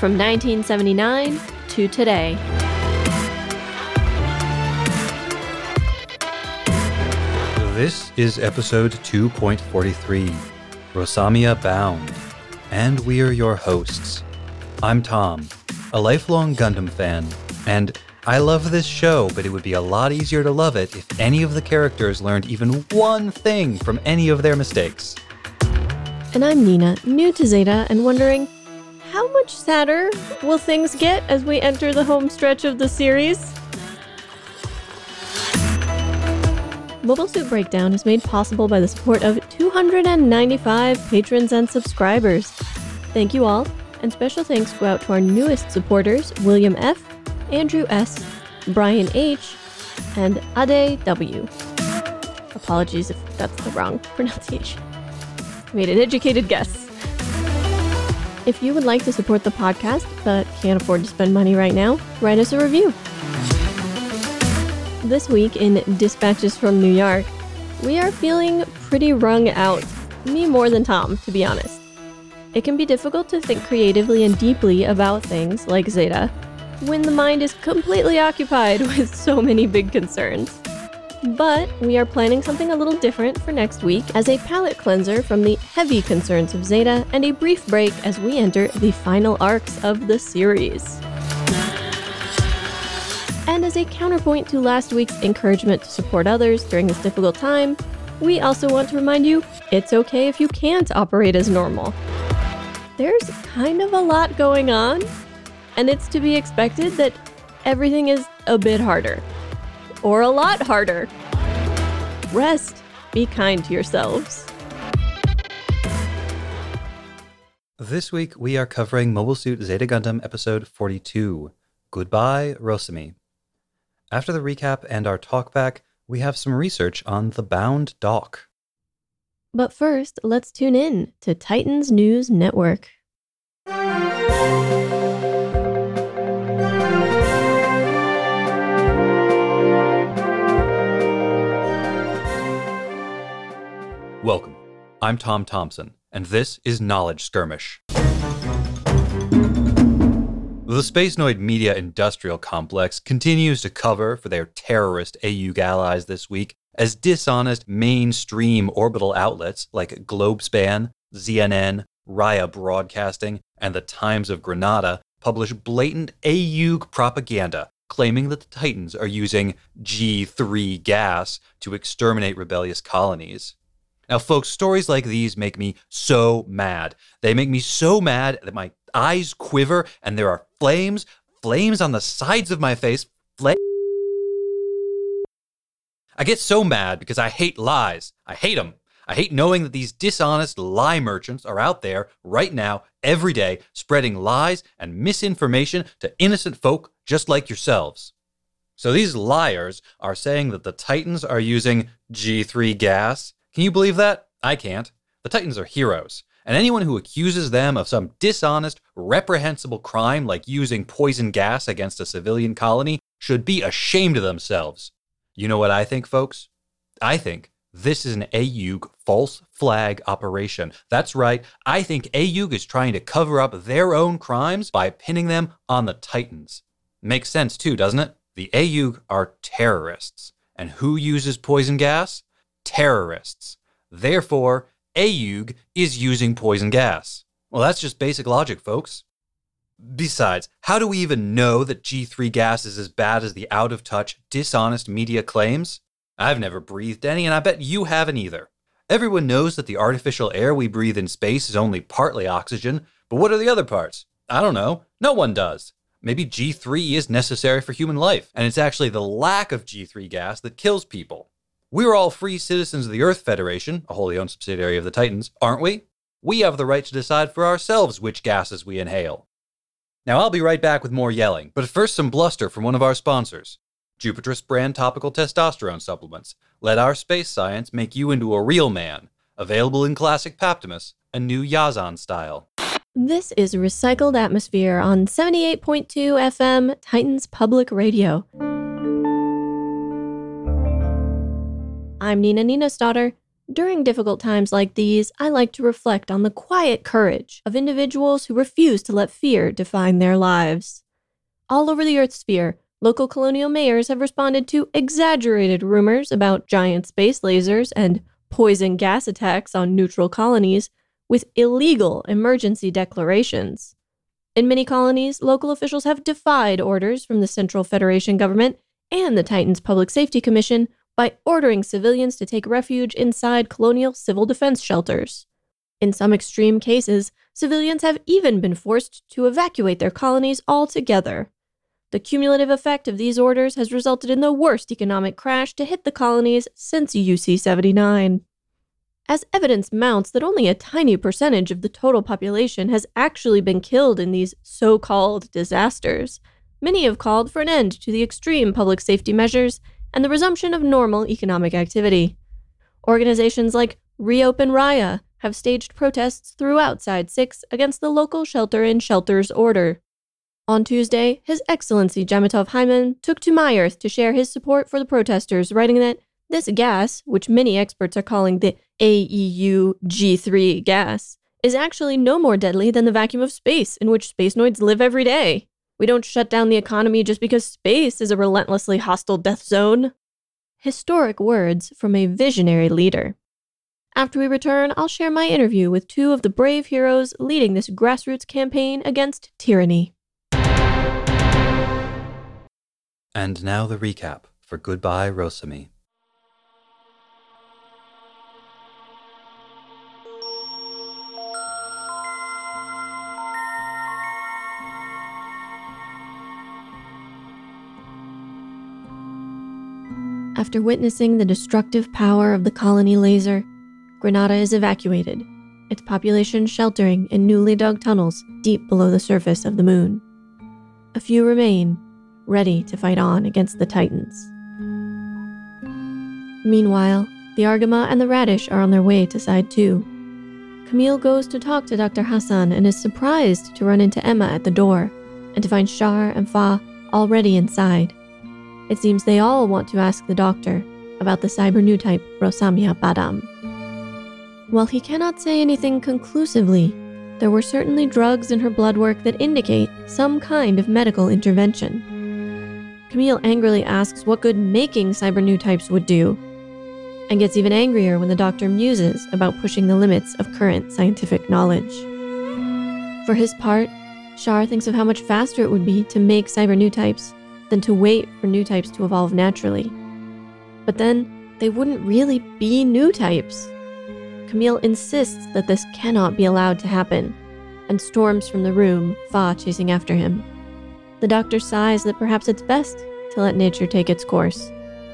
from 1979 to today. This is episode 2.43 Rosamia Bound, and we're your hosts. I'm Tom, a lifelong Gundam fan, and I love this show, but it would be a lot easier to love it if any of the characters learned even one thing from any of their mistakes. And I'm Nina, new to Zeta, and wondering how much sadder will things get as we enter the home stretch of the series? Mobile Suit Breakdown is made possible by the support of 295 patrons and subscribers. Thank you all, and special thanks go out to our newest supporters William F., Andrew S., Brian H., and Ade W. Apologies if that's the wrong pronunciation. Made an educated guess. If you would like to support the podcast but can't afford to spend money right now, write us a review. This week in Dispatches from New York, we are feeling pretty wrung out. Me more than Tom, to be honest. It can be difficult to think creatively and deeply about things like Zeta when the mind is completely occupied with so many big concerns. But we are planning something a little different for next week as a palate cleanser from the heavy concerns of Zeta and a brief break as we enter the final arcs of the series. And as a counterpoint to last week's encouragement to support others during this difficult time, we also want to remind you it's okay if you can't operate as normal. There's kind of a lot going on, and it's to be expected that everything is a bit harder or a lot harder. Rest. Be kind to yourselves. This week we are covering Mobile Suit Zeta Gundam episode 42 Goodbye, Rosami. After the recap and our talkback, we have some research on the Bound Doc. But first, let's tune in to Titans News Network. Welcome. I'm Tom Thompson, and this is Knowledge Skirmish. The Spacenoid Media Industrial Complex continues to cover for their terrorist AEUG allies this week as dishonest mainstream orbital outlets like Globespan, ZNN, Raya Broadcasting, and the Times of Granada publish blatant AEUG propaganda claiming that the Titans are using G3 gas to exterminate rebellious colonies. Now, folks, stories like these make me so mad. They make me so mad that my eyes quiver and there are flames, flames on the sides of my face. Fl- I get so mad because I hate lies. I hate them. I hate knowing that these dishonest lie merchants are out there right now, every day, spreading lies and misinformation to innocent folk just like yourselves. So these liars are saying that the Titans are using G3 gas can you believe that? I can't. The Titans are heroes, and anyone who accuses them of some dishonest, reprehensible crime like using poison gas against a civilian colony should be ashamed of themselves. You know what I think, folks? I think this is an AEUG false flag operation. That's right. I think AEUG is trying to cover up their own crimes by pinning them on the Titans. Makes sense too, doesn't it? The AEUG are terrorists. And who uses poison gas? Terrorists. Therefore, AEUG is using poison gas. Well, that's just basic logic, folks. Besides, how do we even know that G3 gas is as bad as the out of touch, dishonest media claims? I've never breathed any, and I bet you haven't either. Everyone knows that the artificial air we breathe in space is only partly oxygen, but what are the other parts? I don't know. No one does. Maybe G3 is necessary for human life, and it's actually the lack of G3 gas that kills people. We're all free citizens of the Earth Federation, a wholly owned subsidiary of the Titans, aren't we? We have the right to decide for ourselves which gases we inhale. Now, I'll be right back with more yelling, but first, some bluster from one of our sponsors Jupiterus brand topical testosterone supplements. Let our space science make you into a real man. Available in classic Paptimus, a new Yazan style. This is Recycled Atmosphere on 78.2 FM, Titans Public Radio. I'm Nina Nina's daughter. During difficult times like these, I like to reflect on the quiet courage of individuals who refuse to let fear define their lives. All over the Earth sphere, local colonial mayors have responded to exaggerated rumors about giant space lasers and poison gas attacks on neutral colonies with illegal emergency declarations. In many colonies, local officials have defied orders from the Central Federation government and the Titans Public Safety Commission by ordering civilians to take refuge inside colonial civil defense shelters. In some extreme cases, civilians have even been forced to evacuate their colonies altogether. The cumulative effect of these orders has resulted in the worst economic crash to hit the colonies since UC 79. As evidence mounts that only a tiny percentage of the total population has actually been killed in these so called disasters, many have called for an end to the extreme public safety measures and the resumption of normal economic activity. Organizations like Reopen Raya have staged protests throughout Side 6 against the local shelter in shelters order. On Tuesday, His Excellency Jamitov Hymem took to MyEarth to share his support for the protesters, writing that this gas, which many experts are calling the AEU G3 gas, is actually no more deadly than the vacuum of space in which spacenoids live every day. We don't shut down the economy just because space is a relentlessly hostile death zone. Historic words from a visionary leader. After we return, I'll share my interview with two of the brave heroes leading this grassroots campaign against tyranny. And now the recap for Goodbye Rosami. After witnessing the destructive power of the colony laser, Granada is evacuated, its population sheltering in newly dug tunnels deep below the surface of the moon. A few remain, ready to fight on against the Titans. Meanwhile, the Argama and the Radish are on their way to Side 2. Camille goes to talk to Dr. Hassan and is surprised to run into Emma at the door and to find Char and Fa already inside. It seems they all want to ask the doctor about the cyber new type Rosamia Badam. While he cannot say anything conclusively, there were certainly drugs in her blood work that indicate some kind of medical intervention. Camille angrily asks what good making cyber new types would do, and gets even angrier when the doctor muses about pushing the limits of current scientific knowledge. For his part, Char thinks of how much faster it would be to make cyber new types than to wait for new types to evolve naturally. But then, they wouldn't really be new types. Camille insists that this cannot be allowed to happen, and storms from the room, Fa chasing after him. The doctor sighs that perhaps it's best to let nature take its course,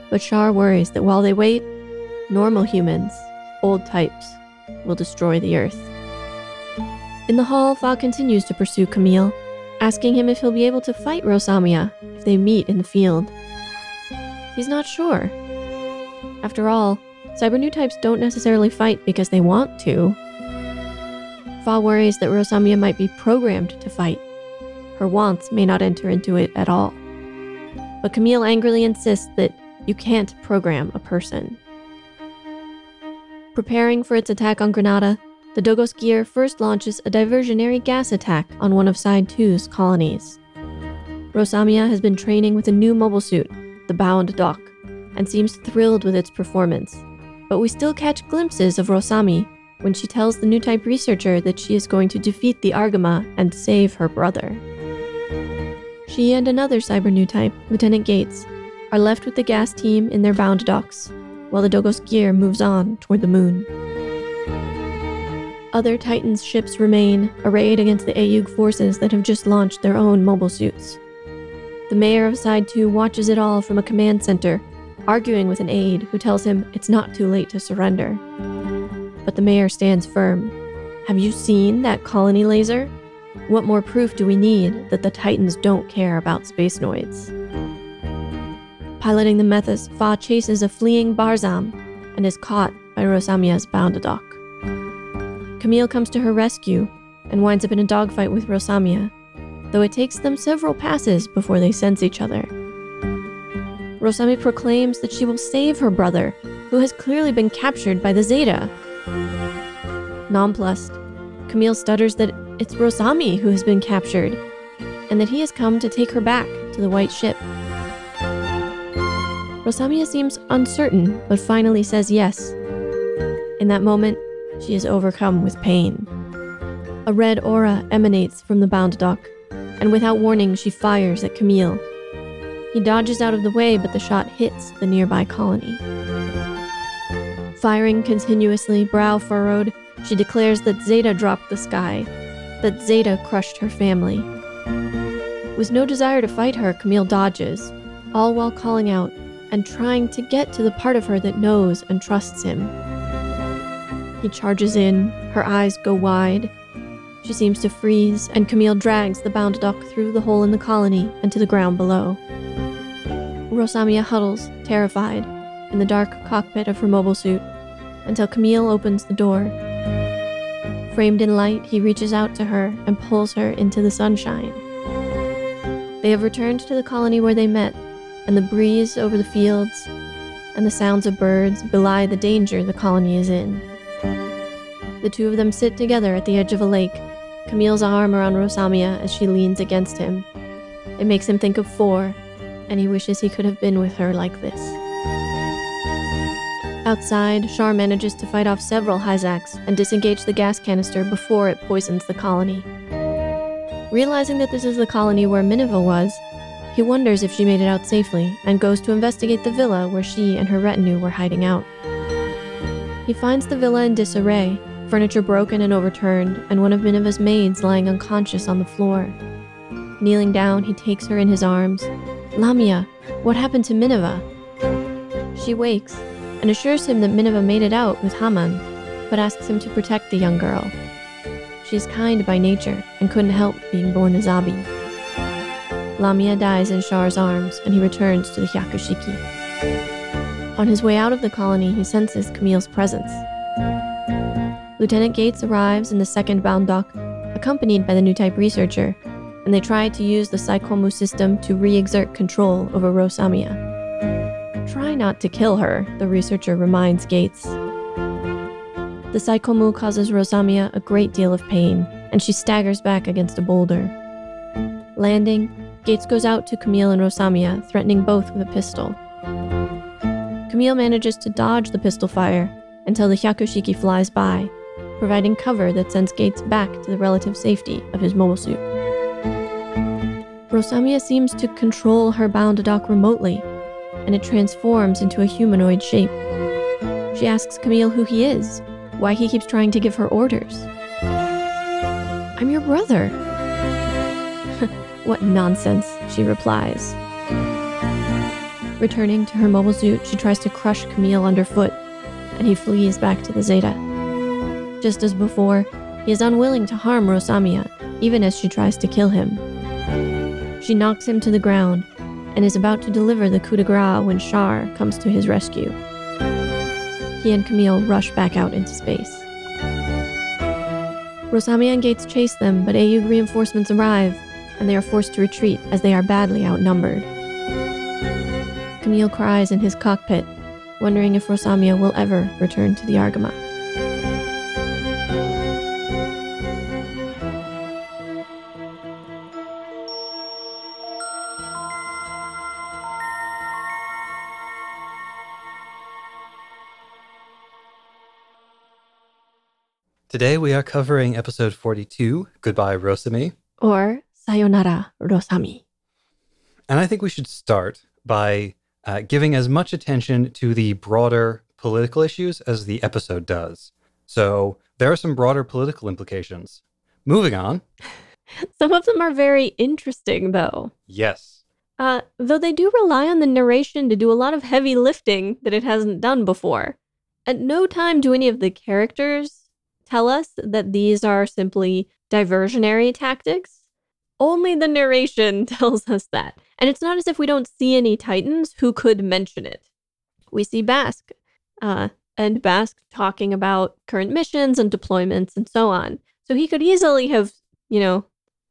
but Char worries that while they wait, normal humans, old types, will destroy the Earth. In the hall, Fa continues to pursue Camille, asking him if he'll be able to fight Rosamia if they meet in the field. He's not sure. After all, cyber new types don't necessarily fight because they want to. Fa worries that Rosamia might be programmed to fight. Her wants may not enter into it at all. But Camille angrily insists that you can't program a person. Preparing for its attack on Granada, the Dogos Gear first launches a diversionary gas attack on one of Side 2's colonies. Rosamia has been training with a new mobile suit, the Bound Doc, and seems thrilled with its performance. But we still catch glimpses of Rosami when she tells the new type researcher that she is going to defeat the Argama and save her brother. She and another cyber new type, Lieutenant Gates, are left with the gas team in their Bound Docs, while the Dogos Gear moves on toward the moon. Other Titans ships remain, arrayed against the Aeug forces that have just launched their own mobile suits. The mayor of Side 2 watches it all from a command center, arguing with an aide who tells him it's not too late to surrender. But the mayor stands firm. Have you seen that colony laser? What more proof do we need that the Titans don't care about space noids? Piloting the Methuss, Fa chases a fleeing Barzam and is caught by Rosamia's Boundadoc. Camille comes to her rescue and winds up in a dogfight with Rosamia, though it takes them several passes before they sense each other. Rosami proclaims that she will save her brother, who has clearly been captured by the Zeta. Nonplussed, Camille stutters that it's Rosami who has been captured, and that he has come to take her back to the white ship. Rosamia seems uncertain, but finally says yes. In that moment, she is overcome with pain. A red aura emanates from the Boundadoc, and without warning, she fires at Camille. He dodges out of the way, but the shot hits the nearby colony. Firing continuously, brow furrowed, she declares that Zeta dropped the sky, that Zeta crushed her family. With no desire to fight her, Camille dodges, all while calling out and trying to get to the part of her that knows and trusts him. He charges in, her eyes go wide. She seems to freeze, and Camille drags the Boundadoc through the hole in the colony and to the ground below. Rosamia huddles, terrified, in the dark cockpit of her mobile suit, until Camille opens the door. Framed in light, he reaches out to her and pulls her into the sunshine. They have returned to the colony where they met, and the breeze over the fields and the sounds of birds belie the danger the colony is in. The two of them sit together at the edge of a lake, Camille's arm around Rosamia as she leans against him. It makes him think of Four, and he wishes he could have been with her like this. Outside, Char manages to fight off several Hizacks and disengage the gas canister before it poisons the colony. Realizing that this is the colony where Mineva was, he wonders if she made it out safely and goes to investigate the villa where she and her retinue were hiding out. He finds the villa in disarray, furniture broken and overturned, and one of Mineva's maids lying unconscious on the floor. Kneeling down, he takes her in his arms. Lamia, what happened to Mineva? She wakes and assures him that Mineva made it out with Haman, but asks him to protect the young girl. She's kind by nature and couldn't help being born a Zabi. Lamia dies in Char's arms and he returns to the Hyakushiki. On his way out of the colony, he senses Camille's presence. Lieutenant Gates arrives in the second Bound Doc, accompanied by the new type researcher, and they try to use the Psycommu system to re exert control over Rosamia. Try not to kill her, the researcher reminds Gates. The Psycommu causes Rosamia a great deal of pain, and she staggers back against a boulder. Landing, Gates goes out to Camille and Rosamia, threatening both with a pistol. Camille manages to dodge the pistol fire until the Hyakushiki flies by, providing cover that sends Gates back to the relative safety of his mobile suit. Rosamia seems to control her Boundadoc remotely, and it transforms into a humanoid shape. She asks Camille who he is, why he keeps trying to give her orders. I'm your brother. what nonsense, she replies. Returning to her mobile suit, she tries to crush Camille underfoot, and he flees back to the Zeta. Just as before, he is unwilling to harm Rosamia, even as she tries to kill him. She knocks him to the ground and is about to deliver the coup de grace when Char comes to his rescue. He and Camille rush back out into space. Rosamia and Gates chase them, but AU reinforcements arrive, and they are forced to retreat as they are badly outnumbered. Camille cries in his cockpit, wondering if Rosamia will ever return to the Argama. Today we are covering episode 42, Goodbye Rosami. Or Sayonara Rosami. And I think we should start by uh, giving as much attention to the broader political issues as the episode does. So there are some broader political implications. Moving on. Some of them are very interesting, though. Yes. Uh, though they do rely on the narration to do a lot of heavy lifting that it hasn't done before. At no time do any of the characters tell us that these are simply diversionary tactics. Only the narration tells us that. And it's not as if we don't see any Titans who could mention it. We see Bask uh, and Bask talking about current missions and deployments and so on. So he could easily have, you know,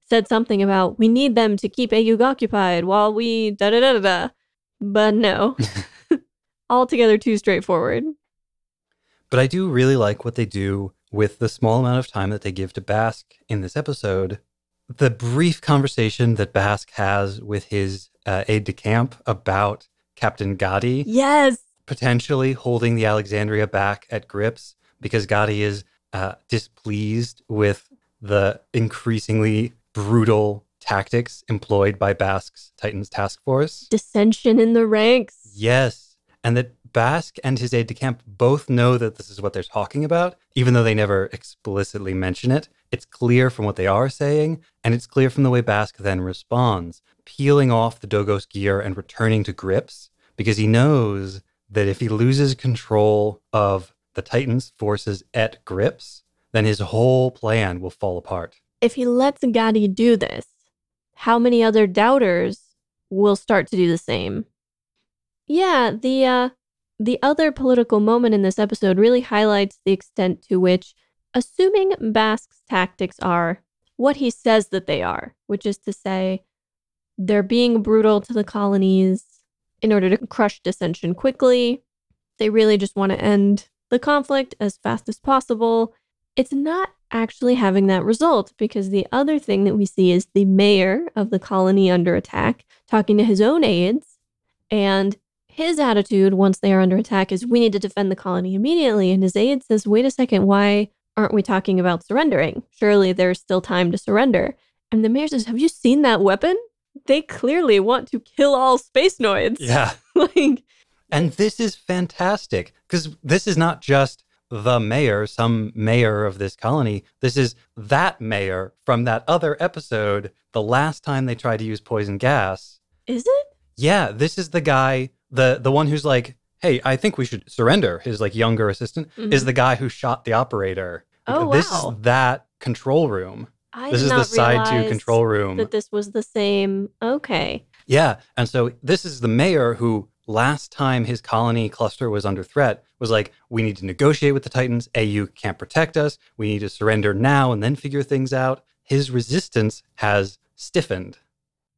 said something about we need them to keep AEUG occupied while we da da da da da. But no. Altogether too straightforward. But I do really like what they do with the small amount of time that they give to Bask in this episode. The brief conversation that Bask has with his uh, aide de camp about Captain Gady Yes. potentially holding the Alexandria back at Gryps because Gady is uh, displeased with the increasingly brutal tactics employed by Bask's Titans task force. Dissension in the ranks. Yes. And that Bask and his aide de camp both know that this is what they're talking about, even though they never explicitly mention it. It's clear from what they are saying, and it's clear from the way Bask then responds, peeling off the Dogos gear and returning to Gryps, because he knows that if he loses control of the Titans' forces at Gryps, then his whole plan will fall apart. If he lets Gady do this, how many other doubters will start to do the same? Yeah, the uh the other political moment in this episode really highlights the extent to which assuming Bask's tactics are what he says that they are, which is to say they're being brutal to the colonies in order to crush dissension quickly. They really just want to end the conflict as fast as possible. It's not actually having that result because the other thing that we see is the mayor of the colony under attack talking to his own aides and his attitude once they are under attack is we need to defend the colony immediately and his aide says wait a second why aren't we talking about surrendering surely there's still time to surrender and the mayor says have you seen that weapon they clearly want to kill all space noids Yeah. like And this is fantastic because this is not just the mayor, some mayor of this colony. This is that mayor from that other episode, the last time they tried to use poison gas. is it Yeah, this is the guy, the the one who's like, "Hey, I think we should surrender." His like younger assistant is Mhm. the guy who shot the operator. Oh, this wow. is that control room. I this did is the side two control room. that this was the same okay Yeah. And so this is the mayor who last time his colony cluster was under threat was like, we need to negotiate with the Titans. AU can't protect us. We need to surrender now and then figure things out. His resistance has stiffened.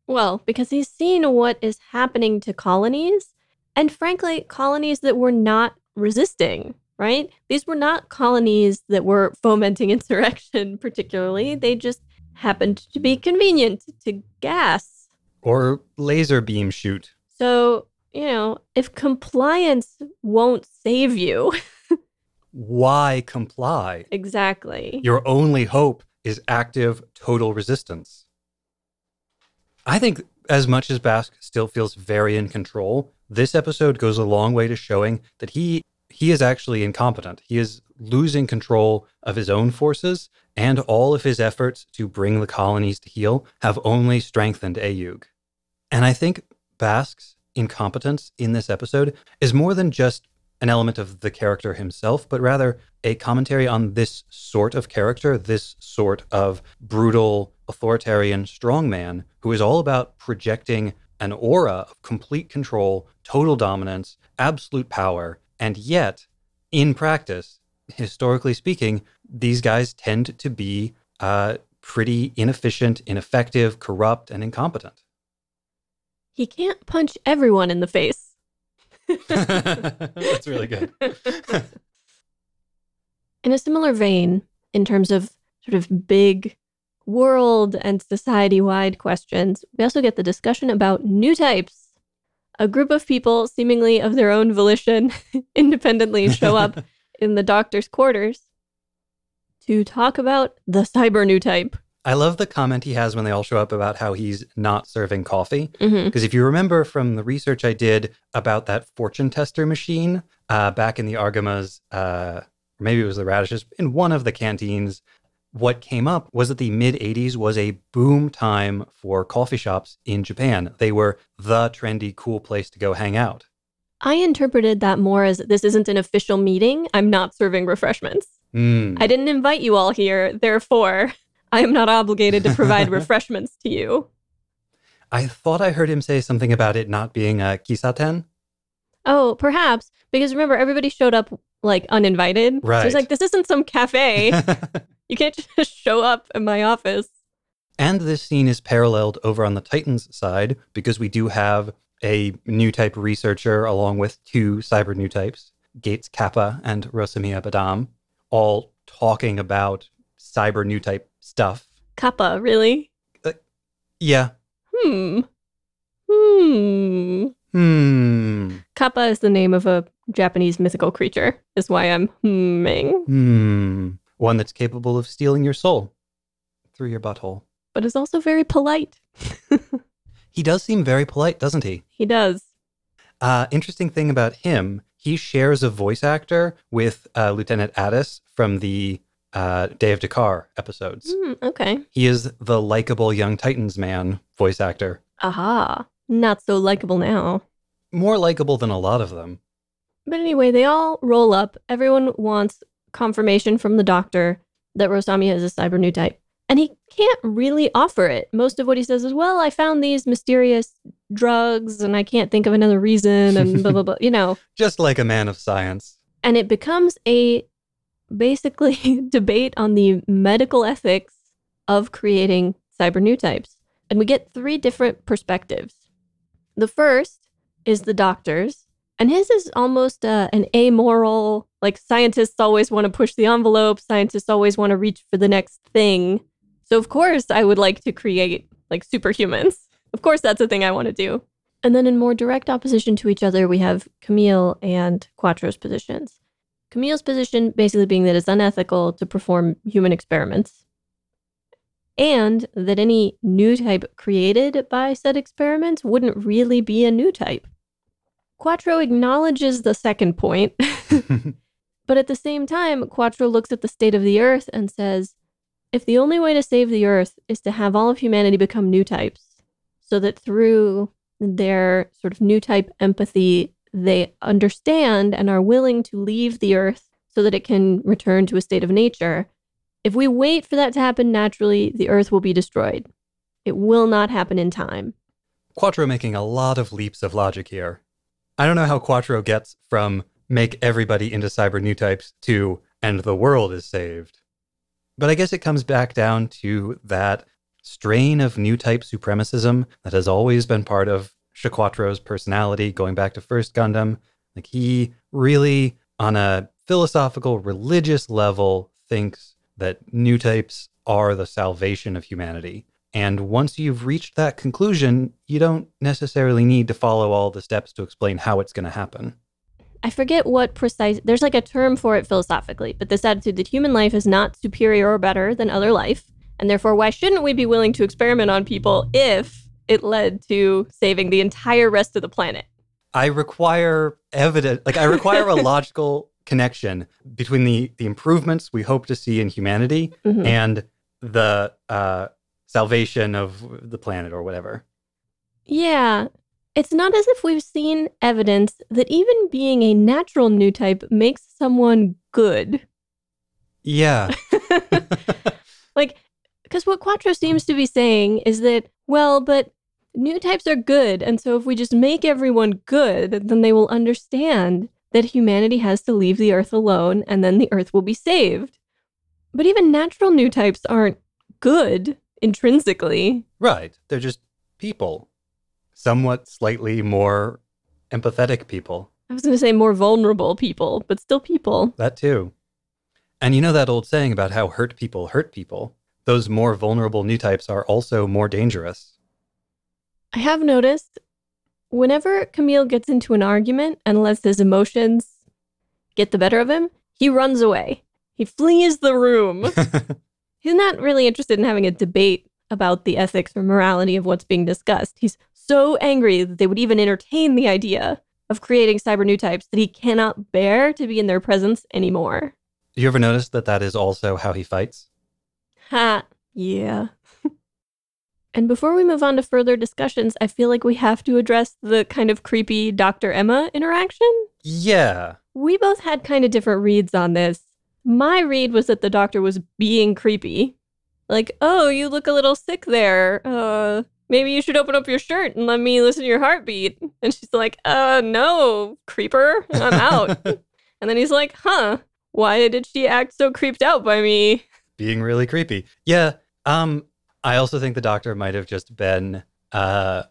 Well, because he's seen what is happening to colonies, and frankly, colonies that were not resisting, right? These were not colonies that were fomenting insurrection, particularly. They just happened to be convenient to gas. Or laser beam shoot. So, you know, if compliance won't save you, Why comply? exactly. Your only hope is active total resistance. I think as much as Basque still feels very in control, this episode goes a long way to showing that he he is actually incompetent. He is losing control of his own forces, and all of his efforts to bring the colonies to heel have only strengthened AEUG. And I think Bask's incompetence in this episode is more than just an element of the character himself, but rather a commentary on this sort of character, this sort of brutal, authoritarian strongman who is all about projecting an aura of complete control, total dominance, absolute power. And yet, in practice, historically speaking, these guys tend to be uh, pretty inefficient, ineffective, corrupt, and incompetent. He can't punch everyone in the face. That's really good. In a similar vein, in terms of sort of big world and society wide questions, we also get the discussion about new types. A group of people, seemingly of their own volition, independently show up in the doctor's quarters to talk about the cyber new type. I love the comment he has when they all show up about how he's not serving coffee. Mm-hmm. Because if you remember from the research I did about that fortune tester machine uh, back in the Argamas, uh, or maybe it was the radishes, in one of the canteens, what came up was that the mid 80s was a boom time for coffee shops in Japan. They were the trendy, cool place to go hang out. I interpreted that more as this isn't an official meeting. I'm not serving refreshments. Mm. I didn't invite you all here, therefore, I am not obligated to provide refreshments to you. I thought I heard him say something about it not being a kissaten. Oh, perhaps. Because remember, everybody showed up like uninvited. So Right. he's like, this isn't some cafe. you can't just show up at my office. and this scene is paralleled over on the Titans side because we do have a new type researcher along with two cyber new types, Gates Kappa and Rosamia Badam, all talking about cyber new type stuff. Kappa, really? Yeah. Hmm. Hmm. Hmm. Kappa is the name of a Japanese mythical creature, is why I'm hmming. Hmm. One that's capable of stealing your soul through your butthole. But is also very polite. He does seem very polite, doesn't he? He does. Uh, interesting thing about him, he shares a voice actor with uh, Lieutenant Addis from the uh, Day of Dakar episodes. Hmm, okay. He is the likable young Titans man voice actor. Aha. Not so likable now. More likable than a lot of them. But anyway, they all roll up. Everyone wants confirmation from the doctor that Rosami is a cyber new type. And he can't really offer it. Most of what he says is, well, I found these mysterious drugs and I can't think of another reason and blah, blah, blah, you know. Just like a man of science. And it becomes a basically debate on the medical ethics of creating cyber new types. And we get three different perspectives. The first is the doctor's, and his is almost uh, an amoral, like scientists always want to push the envelope, scientists always want to reach for the next thing. So, of course, I would like to create like superhumans. Of course, that's a thing I want to do. And then, in more direct opposition to each other, we have Camille and Quattro's positions. Camille's position basically being that it's unethical to perform human experiments, and that any new type created by said experiments wouldn't really be a new type. Quattro acknowledges the second point, but at the same time, Quattro looks at the state of the Earth and says, if the only way to save the Earth is to have all of humanity become new types, so that through their sort of new type empathy, they understand and are willing to leave the Earth so that it can return to a state of nature. If we wait for that to happen naturally, the Earth will be destroyed. It will not happen in time. Quattro making a lot of leaps of logic here. I don't know how Quattro gets from make everybody into cyber new types to and the world is saved. But I guess it comes back down to that strain of new type supremacism that has always been part of Shaquatro's personality going back to First Gundam. Like he really, on a philosophical, religious level, thinks that new types are the salvation of humanity. And once you've reached that conclusion, you don't necessarily need to follow all the steps to explain how it's going to happen. I forget what precise, there's like a term for it philosophically, but this attitude that human life is not superior or better than other life. And therefore, why shouldn't we be willing to experiment on people if it led to saving the entire rest of the planet? I require evidence, like I require a logical connection between the the improvements we hope to see in humanity Mhm. and the uh, salvation of the planet or whatever. Yeah. It's not as if we've seen evidence that even being a natural new type makes someone good. Yeah, Like, because what Quattro seems to be saying is that, well, but new types are good. And so if we just make everyone good, then they will understand that humanity has to leave the earth alone and then the earth will be saved. But even natural new types aren't good intrinsically. right. They're just people, somewhat slightly more empathetic people. I was going to say more vulnerable people, but still people. That too. And you know that old saying about how hurt people hurt people? Those more vulnerable new types are also more dangerous. I have noticed whenever Camille gets into an argument and lets his emotions get the better of him, he runs away. He flees the room. He's not really interested in having a debate about the ethics or morality of what's being discussed. He's so angry that they would even entertain the idea of creating cyber new types that he cannot bear to be in their presence anymore. you ever notice that that is also how he fights? Ha, yeah. and before we move on to further discussions, I feel like we have to address the kind of creepy Dr. Emma interaction. Yeah. We both had kind of different reads on this. My read was that the doctor was being creepy, like, "Oh, you look a little sick there. Uh, maybe you should open up your shirt and let me listen to your heartbeat." And she's like, "Uh, no, creeper, I'm out." and then he's like, "Huh? Why did she act so creeped out by me?" Being really creepy. Yeah. Um, I also think the doctor might have just been uh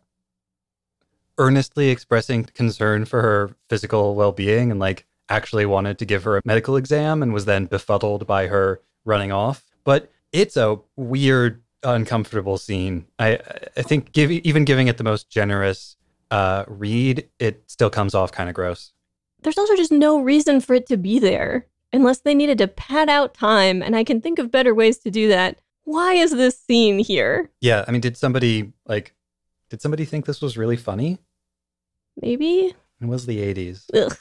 earnestly expressing concern for her physical well-being and like actually wanted to give her a medical exam and was then befuddled by her running off. But it's a weird, uncomfortable scene. I I think give, even giving it the most generous uh, read, it still comes off kind of gross. There's also just no reason for it to be there unless they needed to pad out time, and I can think of better ways to do that. Why is this scene here? Yeah, I mean, did somebody like, did somebody think this was really funny? Maybe? It was the 80s. Ugh.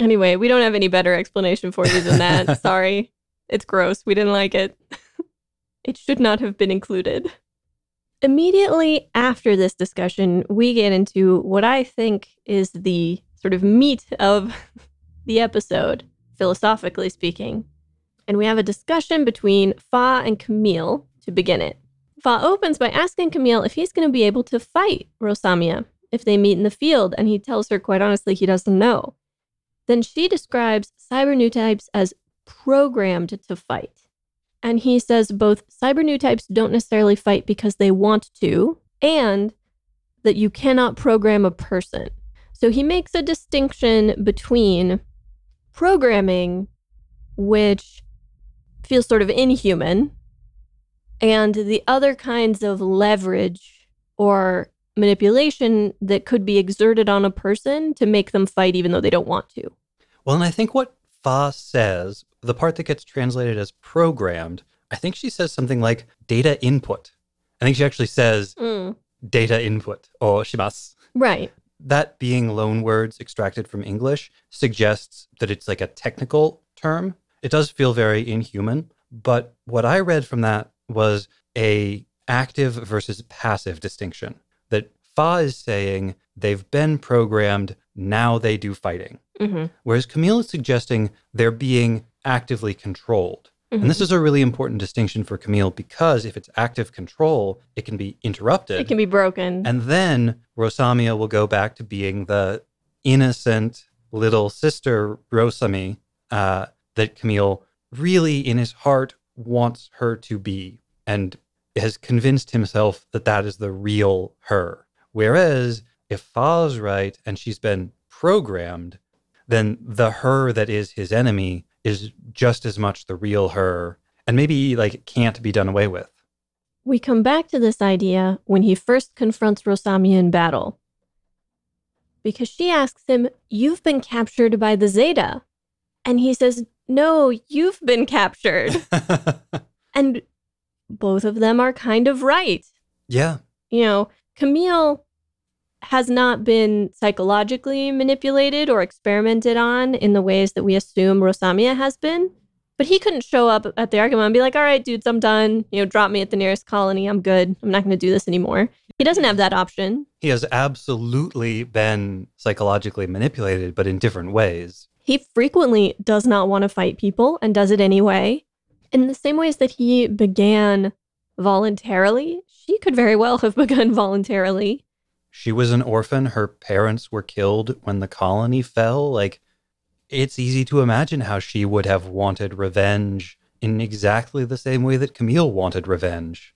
Anyway, we don't have any better explanation for you than that. Sorry. It's gross. We didn't like it. it should not have been included. Immediately after this discussion, we get into what I think is the sort of meat of the episode, philosophically speaking. And we have a discussion between Fa and Camille to begin it. Fa opens by asking Camille if he's going to be able to fight Rosamia if they meet in the field, and he tells her quite honestly he doesn't know. Then she describes cyber new types as programmed to fight. And he says both cyber new types don't necessarily fight because they want to, and that you cannot program a person. So he makes a distinction between programming, which feels sort of inhuman, and the other kinds of leverage or manipulation that could be exerted on a person to make them fight even though they don't want to. Well, and I think what Fa says, the part that gets translated as programmed, I think she says something like data input. I think she actually says Mm, data input or shimasu. right. That being loan words extracted from English suggests that it's like a technical term. It does feel very inhuman, but what I read from that was a active versus passive distinction. That Fa is saying they've been programmed, now they do fighting. hmm Whereas Camille is suggesting they're being actively controlled. And this is a really important distinction for Camille because if it's active control, it can be interrupted. It can be broken. and then Rosamia will go back to being the innocent little sister Rosami uh, that Camille really in his heart wants her to be and has convinced himself that that is the real her. Whereas if Fa's right and she's been programmed, then the her that is his enemy is just as much the real her and maybe like can't be done away with. We come back to this idea when he first confronts Rosamia in battle. Because she asks him, You've been captured by the Zeta. And he says, No, you've been captured. and both of them are kind of right. yeah. You know, Camille has not been psychologically manipulated or experimented on in the ways that we assume Rosamia has been. But he couldn't show up at the Argama and be like, all right, dudes, I'm done. You know, drop me at the nearest colony. I'm good. I'm not going to do this anymore. He doesn't have that option. He has absolutely been psychologically manipulated, but in different ways. He frequently does not want to fight people and does it anyway. In the same ways that he began voluntarily, she could very well have begun voluntarily. She was an orphan. Her parents were killed when the colony fell. Like, it's easy to imagine how she would have wanted revenge in exactly the same way that Camille wanted revenge.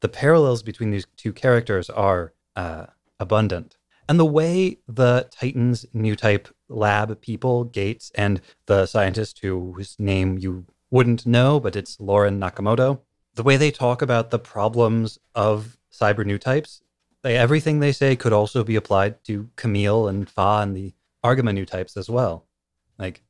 The parallels between these two characters are uh, abundant. And the way the Titans new type lab people, Gates, and the scientist whose name you wouldn't know, but it's Lauren Nakamoto, the way they talk about the problems of cyber new types, they, everything they say could also be applied to Camille and Fa and the Argama new types as well. Like,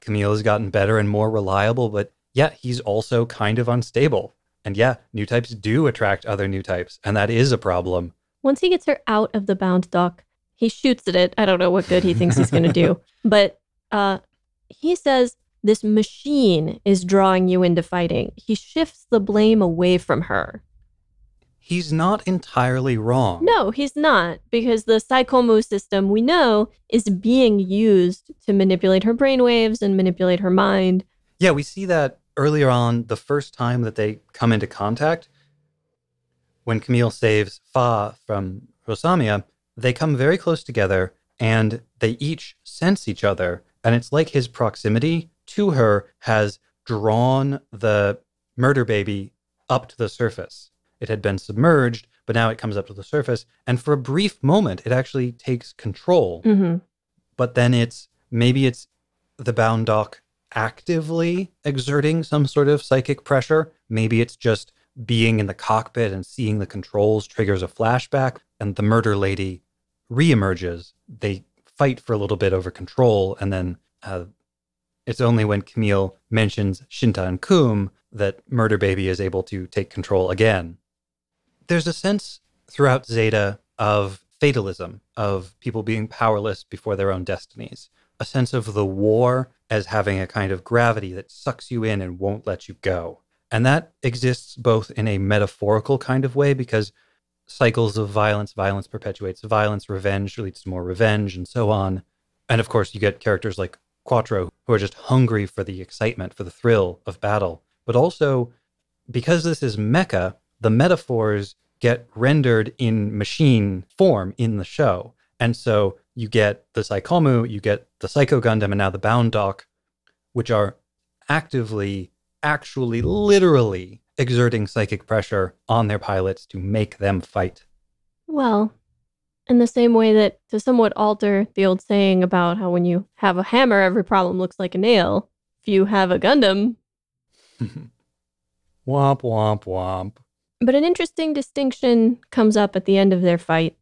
Camille has gotten better and more reliable, but yeah, he's also kind of unstable. And yeah, new types do attract other new types, and that is a problem. Once he gets her out of the Bound Doc, he shoots at it. I don't know what good he thinks he's going to do. But uh, he says this machine is drawing you into fighting. He shifts the blame away from her. He's not entirely wrong. No, he's not, because the Psycommu system we know is being used to manipulate her brainwaves and manipulate her mind. Yeah, we see that earlier on, the first time that they come into contact, when Camille saves Fa from Rosamia, they come very close together and they each sense each other. And it's like his proximity to her has drawn the murder baby up to the surface. It had been submerged, but now it comes up to the surface. And for a brief moment, it actually takes control. Mm-hmm. But then it's maybe it's the bound doc actively exerting some sort of psychic pressure. Maybe it's just being in the cockpit and seeing the controls triggers a flashback, and the murder lady reemerges. They fight for a little bit over control, and then uh, it's only when Camille mentions Shinta and Qum that Murder Baby is able to take control again. There's a sense throughout Zeta of fatalism, of people being powerless before their own destinies, a sense of the war as having a kind of gravity that sucks you in and won't let you go. And that exists both in a metaphorical kind of way because cycles of violence, violence perpetuates violence, revenge leads to more revenge, and so on. And of course, you get characters like Quattro who are just hungry for the excitement, for the thrill of battle. But also, because this is mecha, the metaphors get rendered in machine form in the show. And so you get the Psycommu, you get the Psycho Gundam, and now the Bound which are actively, actually, literally exerting psychic pressure on their pilots to make them fight. Well, in the same way that to somewhat alter the old saying about how when you have a hammer, every problem looks like a nail. If you have a Gundam. womp, womp, womp. But an interesting distinction comes up at the end of their fight.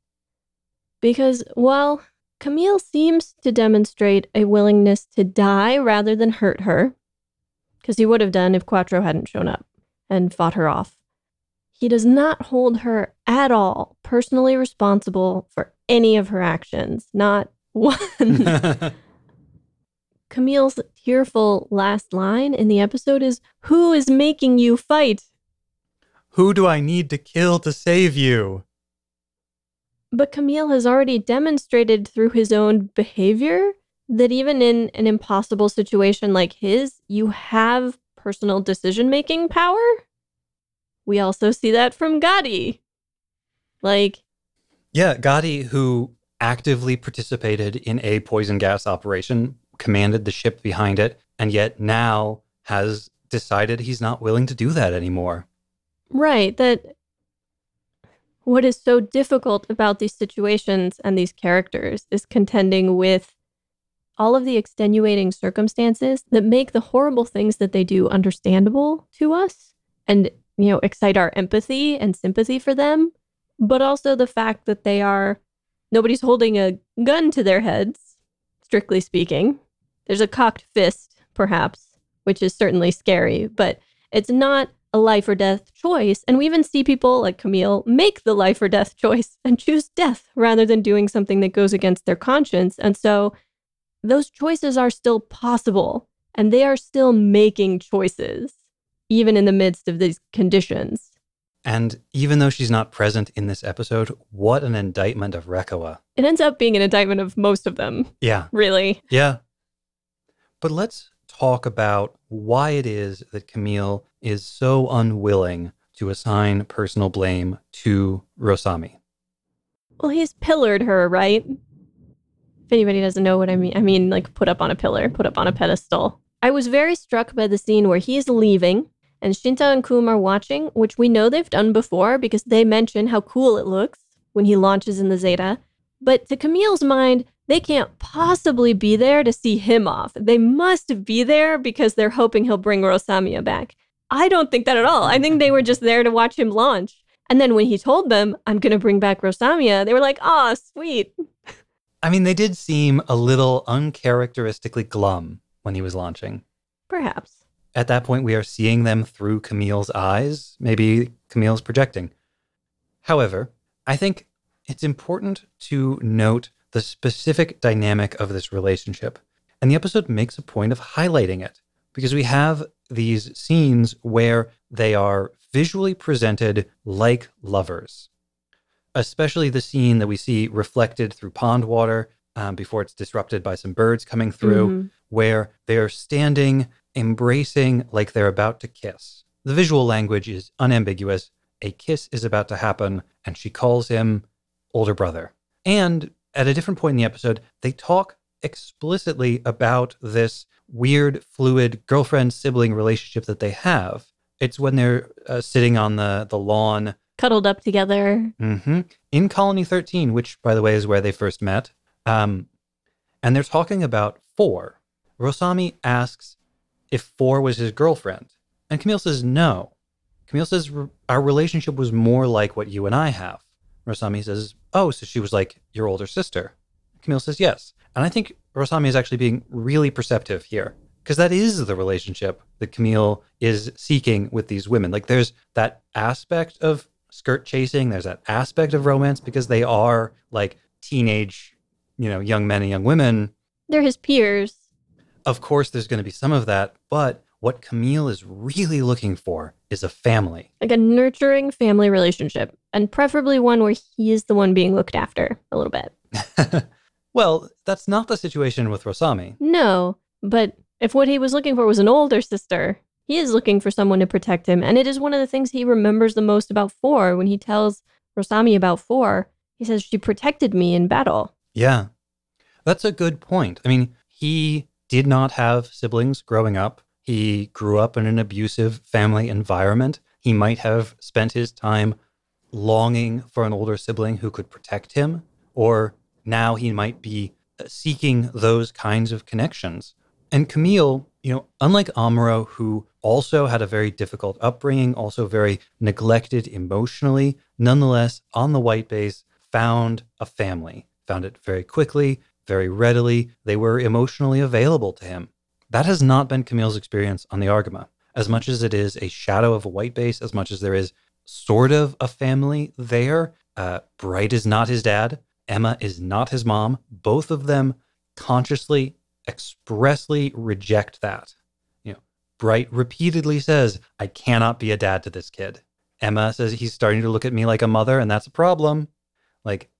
Because while Camille seems to demonstrate a willingness to die rather than hurt her, because he would have done if Quattro hadn't shown up and fought her off. He does not hold her at all personally responsible for any of her actions, not one. Camille's tearful last line in the episode is Who is making you fight? Who do I need to kill to save you? But Camille has already demonstrated through his own behavior that even in an impossible situation like his, you have personal decision making power. We also see that from Gady. Like, yeah, Gady, who actively participated in a poison gas operation, commanded the ship behind it, and yet now has decided he's not willing to do that anymore. Right. That what is so difficult about these situations and these characters is contending with all of the extenuating circumstances that make the horrible things that they do understandable to us and, you know, excite our empathy and sympathy for them, but also the fact that they are nobody's holding a gun to their heads, strictly speaking. There's a cocked fist, perhaps, which is certainly scary, but it's not a life or death choice. And we even see people like Camille make the life or death choice and choose death rather than doing something that goes against their conscience. And so those choices are still possible and they are still making choices, even in the midst of these conditions. And even though she's not present in this episode, what an indictment of Reccoa. It ends up being an indictment of most of them. Yeah. Really. Yeah. But let's talk about why it is that Camille is so unwilling to assign personal blame to Rosami. Well, he's pillared her, right? If anybody doesn't know what I mean, I mean, like put up on a pillar, put up on a pedestal. I was very struck by the scene where he's leaving and Shinta and Qum are watching, which we know they've done before because they mention how cool it looks when he launches in the Zeta. But to Camille's mind, they can't possibly be there to see him off. They must be there because they're hoping he'll bring Rosamia back. I don't think that at all. I think they were just there to watch him launch. And then when he told them, I'm going to bring back Rosamia, they were like, oh, sweet. I mean, they did seem a little uncharacteristically glum when he was launching. Perhaps. At that point, we are seeing them through Camille's eyes. Maybe Camille's projecting. However, I think it's important to note the specific dynamic of this relationship. And the episode makes a point of highlighting it because we have these scenes where they are visually presented like lovers especially the scene that we see reflected through pond water um, before it's disrupted by some birds coming through, mm-hmm. where they are standing embracing like they're about to kiss. The visual language is unambiguous. A kiss is about to happen, and she calls him older brother. And at a different point in the episode, they talk explicitly about this weird, fluid girlfriend sibling relationship that they have. It's when they're uh, sitting on the, the lawn Cuddled up together. hmm in Colony 13, which, by the way, is where they first met. Um, and they're talking about Four. Rosami asks if Four was his girlfriend. And Camille says no. Camille says our relationship was more like what you and I have. Rosami says, oh, so she was like your older sister. Camille says yes. And I think Rosami is actually being really perceptive here because that is the relationship that Camille is seeking with these women. Like there's that aspect of skirt chasing, there's that aspect of romance because they are like teenage, you know, young men and young women. They're his peers. Of course, there's going to be some of that, but what Camille is really looking for is a family. Like a nurturing family relationship, and preferably one where he is the one being looked after a little bit. well, that's not the situation with Rosami. No, but if what he was looking for was an older sister, he is looking for someone to protect him. And it is one of the things he remembers the most about Four when he tells Rosami about Four. He says, She protected me in battle. Yeah. That's a good point. I mean, he did not have siblings growing up. He grew up in an abusive family environment. He might have spent his time longing for an older sibling who could protect him, or now he might be uh, seeking those kinds of connections. And Camille, you know, unlike Amuro, who also had a very difficult upbringing, also very neglected emotionally, nonetheless, on the white base, found a family, found it very quickly, very readily. They were emotionally available to him. That has not been Camille's experience on the Argama. As much as it is a shadow of a white base, as much as there is sort of a family there, uh, Bright is not his dad. Emma is not his mom. Both of them consciously, expressly reject that. You know, Bright repeatedly says, I cannot be a dad to this kid. Emma says he's starting to look at me like a mother, and that's a problem. Like,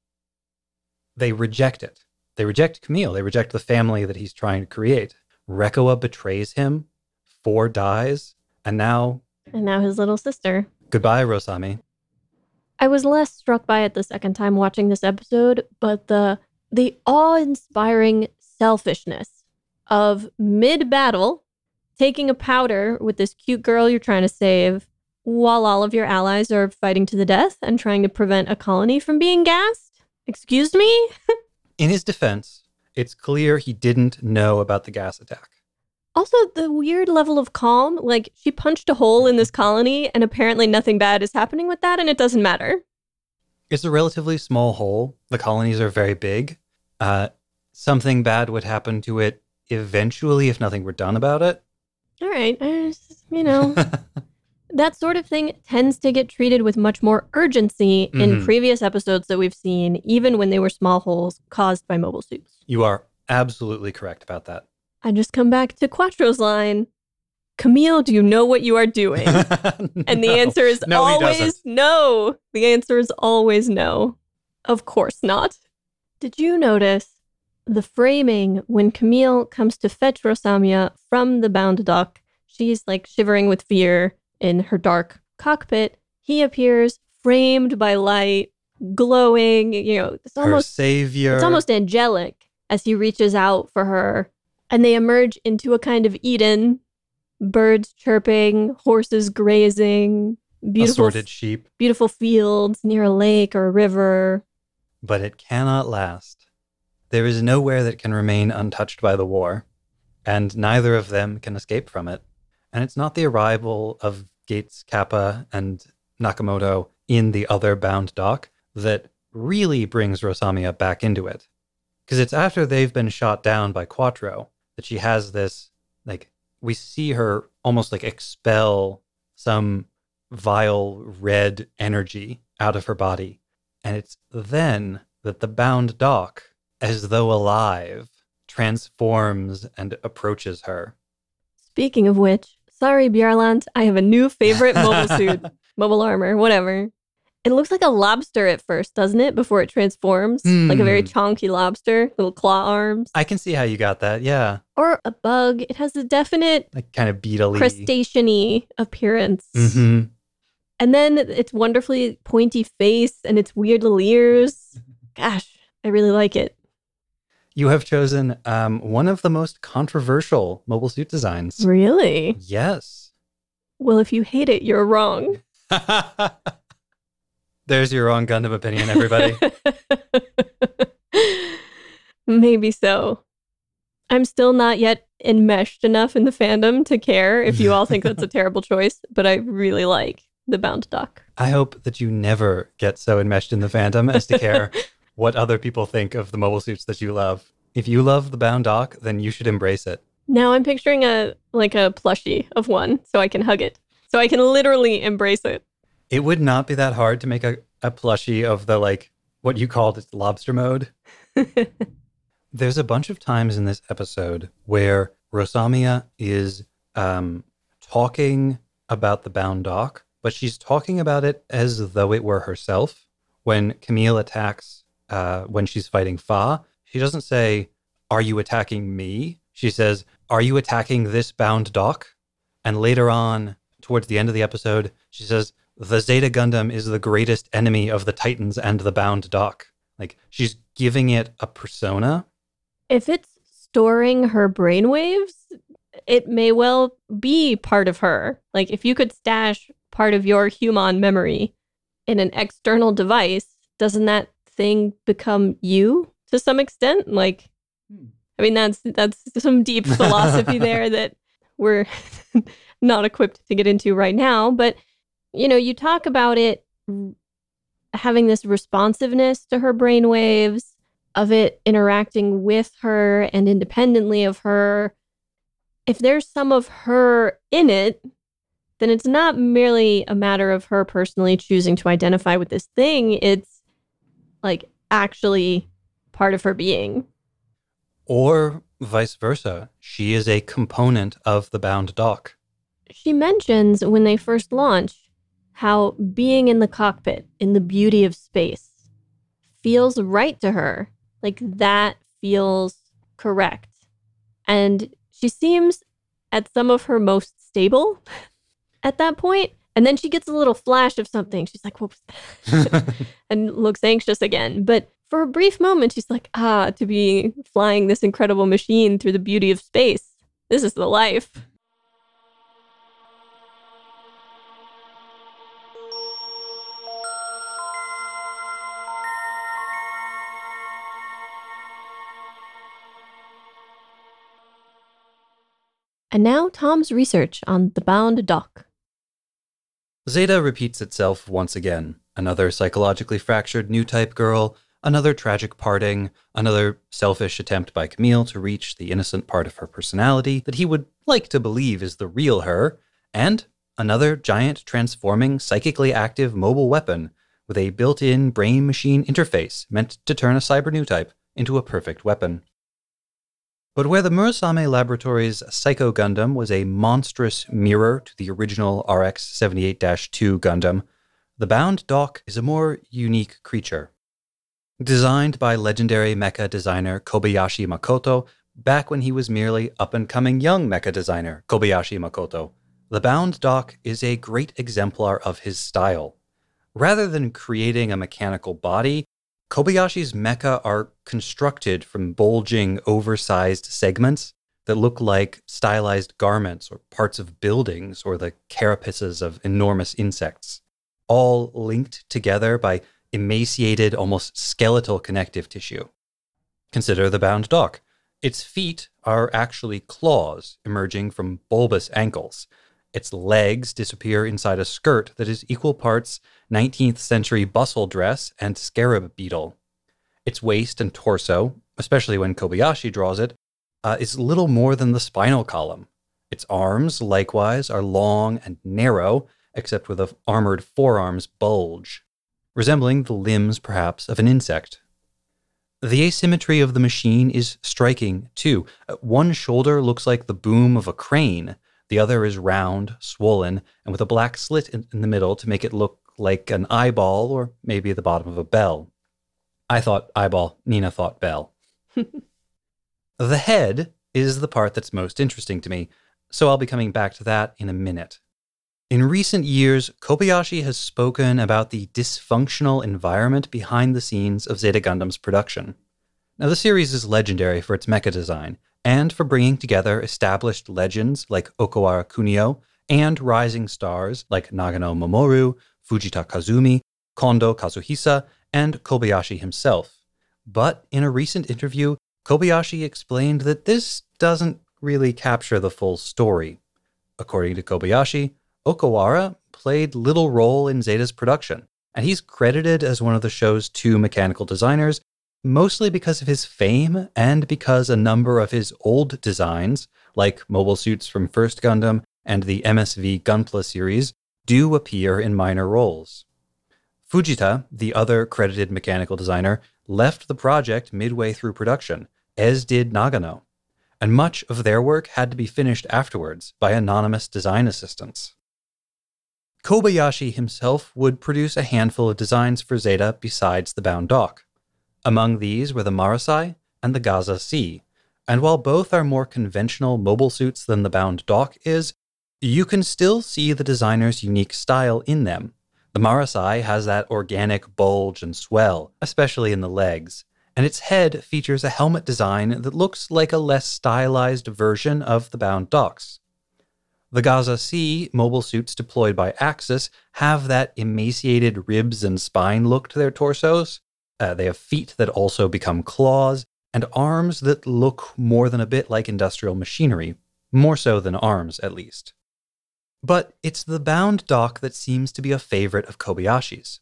they reject it. They reject Camille. They reject the family that he's trying to create. Reccoa betrays him. Four dies. And now, And now his little sister. goodbye, Rosami. I was less struck by it the second time watching this episode, but the the awe-inspiring selfishness of mid-battle taking a powder with this cute girl you're trying to save while all of your allies are fighting to the death and trying to prevent a colony from being gassed. Excuse me? In his defense, it's clear he didn't know about the gas attack. Also, the weird level of calm. Like, she punched a hole in this colony, and apparently nothing bad is happening with that, and it doesn't matter. It's a relatively small hole. The colonies are very big. Uh, something bad would happen to it eventually if nothing were done about it. All right, I you know, that sort of thing tends to get treated with much more urgency in Mhm. previous episodes that we've seen, even when they were small holes caused by mobile suits. you are absolutely correct about that. I just come back to Quattro's line Camille, do you know what you are doing? And the answer is No, always no. The answer is always no. Of course not. Did you notice the framing when Camille comes to fetch Rosamia from the bound doc? She's like shivering with fear in her dark cockpit. He appears framed by light, glowing, you know, it's Her almost savior. it's almost angelic as he reaches out for her. And they emerge into a kind of Eden. Birds chirping, horses grazing, beautiful, assorted sheep, beautiful fields near a lake or a river. but it cannot last. There is nowhere that can remain untouched by the war, and neither of them can escape from it. And it's not the arrival of Gates Capa and Nakamoto in the other bound doc that really brings Rosamia back into it. Because it's after they've been shot down by Quattro that she has this, like, we see her almost like expel some vile red energy out of her body. And it's then that the bound doc, as though alive, transforms and approaches her. Speaking of which, sorry, Byarlant, I have a new favorite mobile suit, mobile armor, whatever. It looks like a lobster at first, doesn't it? Before it transforms, like a very Hmm. chonky lobster, little claw arms, I can see how you got that. Yeah. or a bug. It has a definite Like kind of beetly. crustacean-y appearance. hmm And then its wonderfully pointy face and its weird little ears. Gosh, I really like it. You have chosen um, one of the most controversial mobile suit designs. Really? Yes. Well, if you hate it, you're wrong. There's your own Gundam opinion, everybody. Maybe so. I'm still not yet enmeshed enough in the fandom to care if you all think that's a terrible choice, but I really like the bound doc. I hope that you never get so enmeshed in the fandom as to care what other people think of the mobile suits that you love. If you love the bound doc, then you should embrace it. Now I'm picturing a like a plushie of one so I can hug it. So I can literally embrace it. It would not be that hard to make a, a plushie of the like what you called it lobster mode. There's a bunch of times in this episode where Rosamia is um, talking about the bound doc, but she's talking about it as though it were herself. When Camille attacks, uh, when she's fighting Fa, she doesn't say, Are you attacking me? She says, Are you attacking this bound doc? And later on, towards the end of the episode, she says, The Zeta Gundam is the greatest enemy of the Titans and the bound doc. Like she's giving it a persona. If it's storing her brainwaves, it may well be part of her. Like if you could stash part of your human memory in an external device, doesn't that thing become you to some extent? Like hmm. I mean that's that's some deep philosophy there that we're not equipped to get into right now, but you know, you talk about it having this responsiveness to her brainwaves of it interacting with her and independently of her. If there's some of her in it, then it's not merely a matter of her personally choosing to identify with this thing. It's like actually part of her being. Or vice versa. She is a component of the bound doc. She mentions when they first launch how being in the cockpit in the beauty of space feels right to her. Like that feels correct. And she seems at some of her most stable at that point. And then she gets a little flash of something. She's like, what was that? and looks anxious again. But for a brief moment, she's like, ah, to be flying this incredible machine through the beauty of space. This is the life. And now Tom's research on the bound doc. Zeta repeats itself once again. Another psychologically fractured new type girl, another tragic parting, another selfish attempt by Camille to reach the innocent part of her personality that he would like to believe is the real her, and another giant transforming psychically active mobile weapon with a built in brain machine interface meant to turn a cyber new type into a perfect weapon. But where the Murasame Laboratories Psycho Gundam was a monstrous mirror to the original RX 78 2 Gundam, the Bound Doc is a more unique creature. Designed by legendary mecha designer Kobayashi Makoto back when he was merely up and coming young mecha designer Kobayashi Makoto, the Bound Doc is a great exemplar of his style. Rather than creating a mechanical body, Kobayashi's mecha are constructed from bulging, oversized segments that look like stylized garments or parts of buildings or the carapaces of enormous insects, all linked together by emaciated, almost skeletal connective tissue. Consider the bound doc. Its feet are actually claws emerging from bulbous ankles. Its legs disappear inside a skirt that is equal parts 19th century bustle dress and scarab beetle. Its waist and torso, especially when Kobayashi draws it, uh, is little more than the spinal column. Its arms, likewise, are long and narrow, except where the armored forearms bulge, resembling the limbs, perhaps, of an insect. The asymmetry of the machine is striking, too. Uh, One shoulder looks like the boom of a crane, the other is round, swollen, and with a black slit in, in the middle to make it look like an eyeball or maybe the bottom of a bell. I thought eyeball, Nina thought bell. the head is the part that's most interesting to me, so I'll be coming back to that in a minute. In recent years, Kobayashi has spoken about the dysfunctional environment behind the scenes of Zeta Gundam's production. Now, the series is legendary for its mecha design and for bringing together established legends like Okawara Kunio and rising stars like Nagano Mamoru, Fujita Kazumi, Kondo Kazuhisa, and Kobayashi himself. But in a recent interview, Kobayashi explained that this doesn't really capture the full story. According to Kobayashi, Okawara played little role in Zeta's production, and he's credited as one of the show's two mechanical designers, mostly because of his fame and because a number of his old designs, like mobile suits from First Gundam and the MSV Gunpla series, do appear in minor roles. Fujita, the other credited mechanical designer, left the project midway through production, as did Nagano, and much of their work had to be finished afterwards by anonymous design assistants. Kobayashi himself would produce a handful of designs for Zeta besides the bound doc. Among these were the Marasai and the Gaza C, and while both are more conventional mobile suits than the bound doc is, you can still see the designer's unique style in them. The Marasai has that organic bulge and swell, especially in the legs, and its head features a helmet design that looks like a less stylized version of the bound docs. The Gaza C mobile suits deployed by Axis have that emaciated ribs and spine look to their torsos. Uh, they have feet that also become claws, and arms that look more than a bit like industrial machinery, more so than arms, at least. But it's the bound doc that seems to be a favorite of Kobayashi's.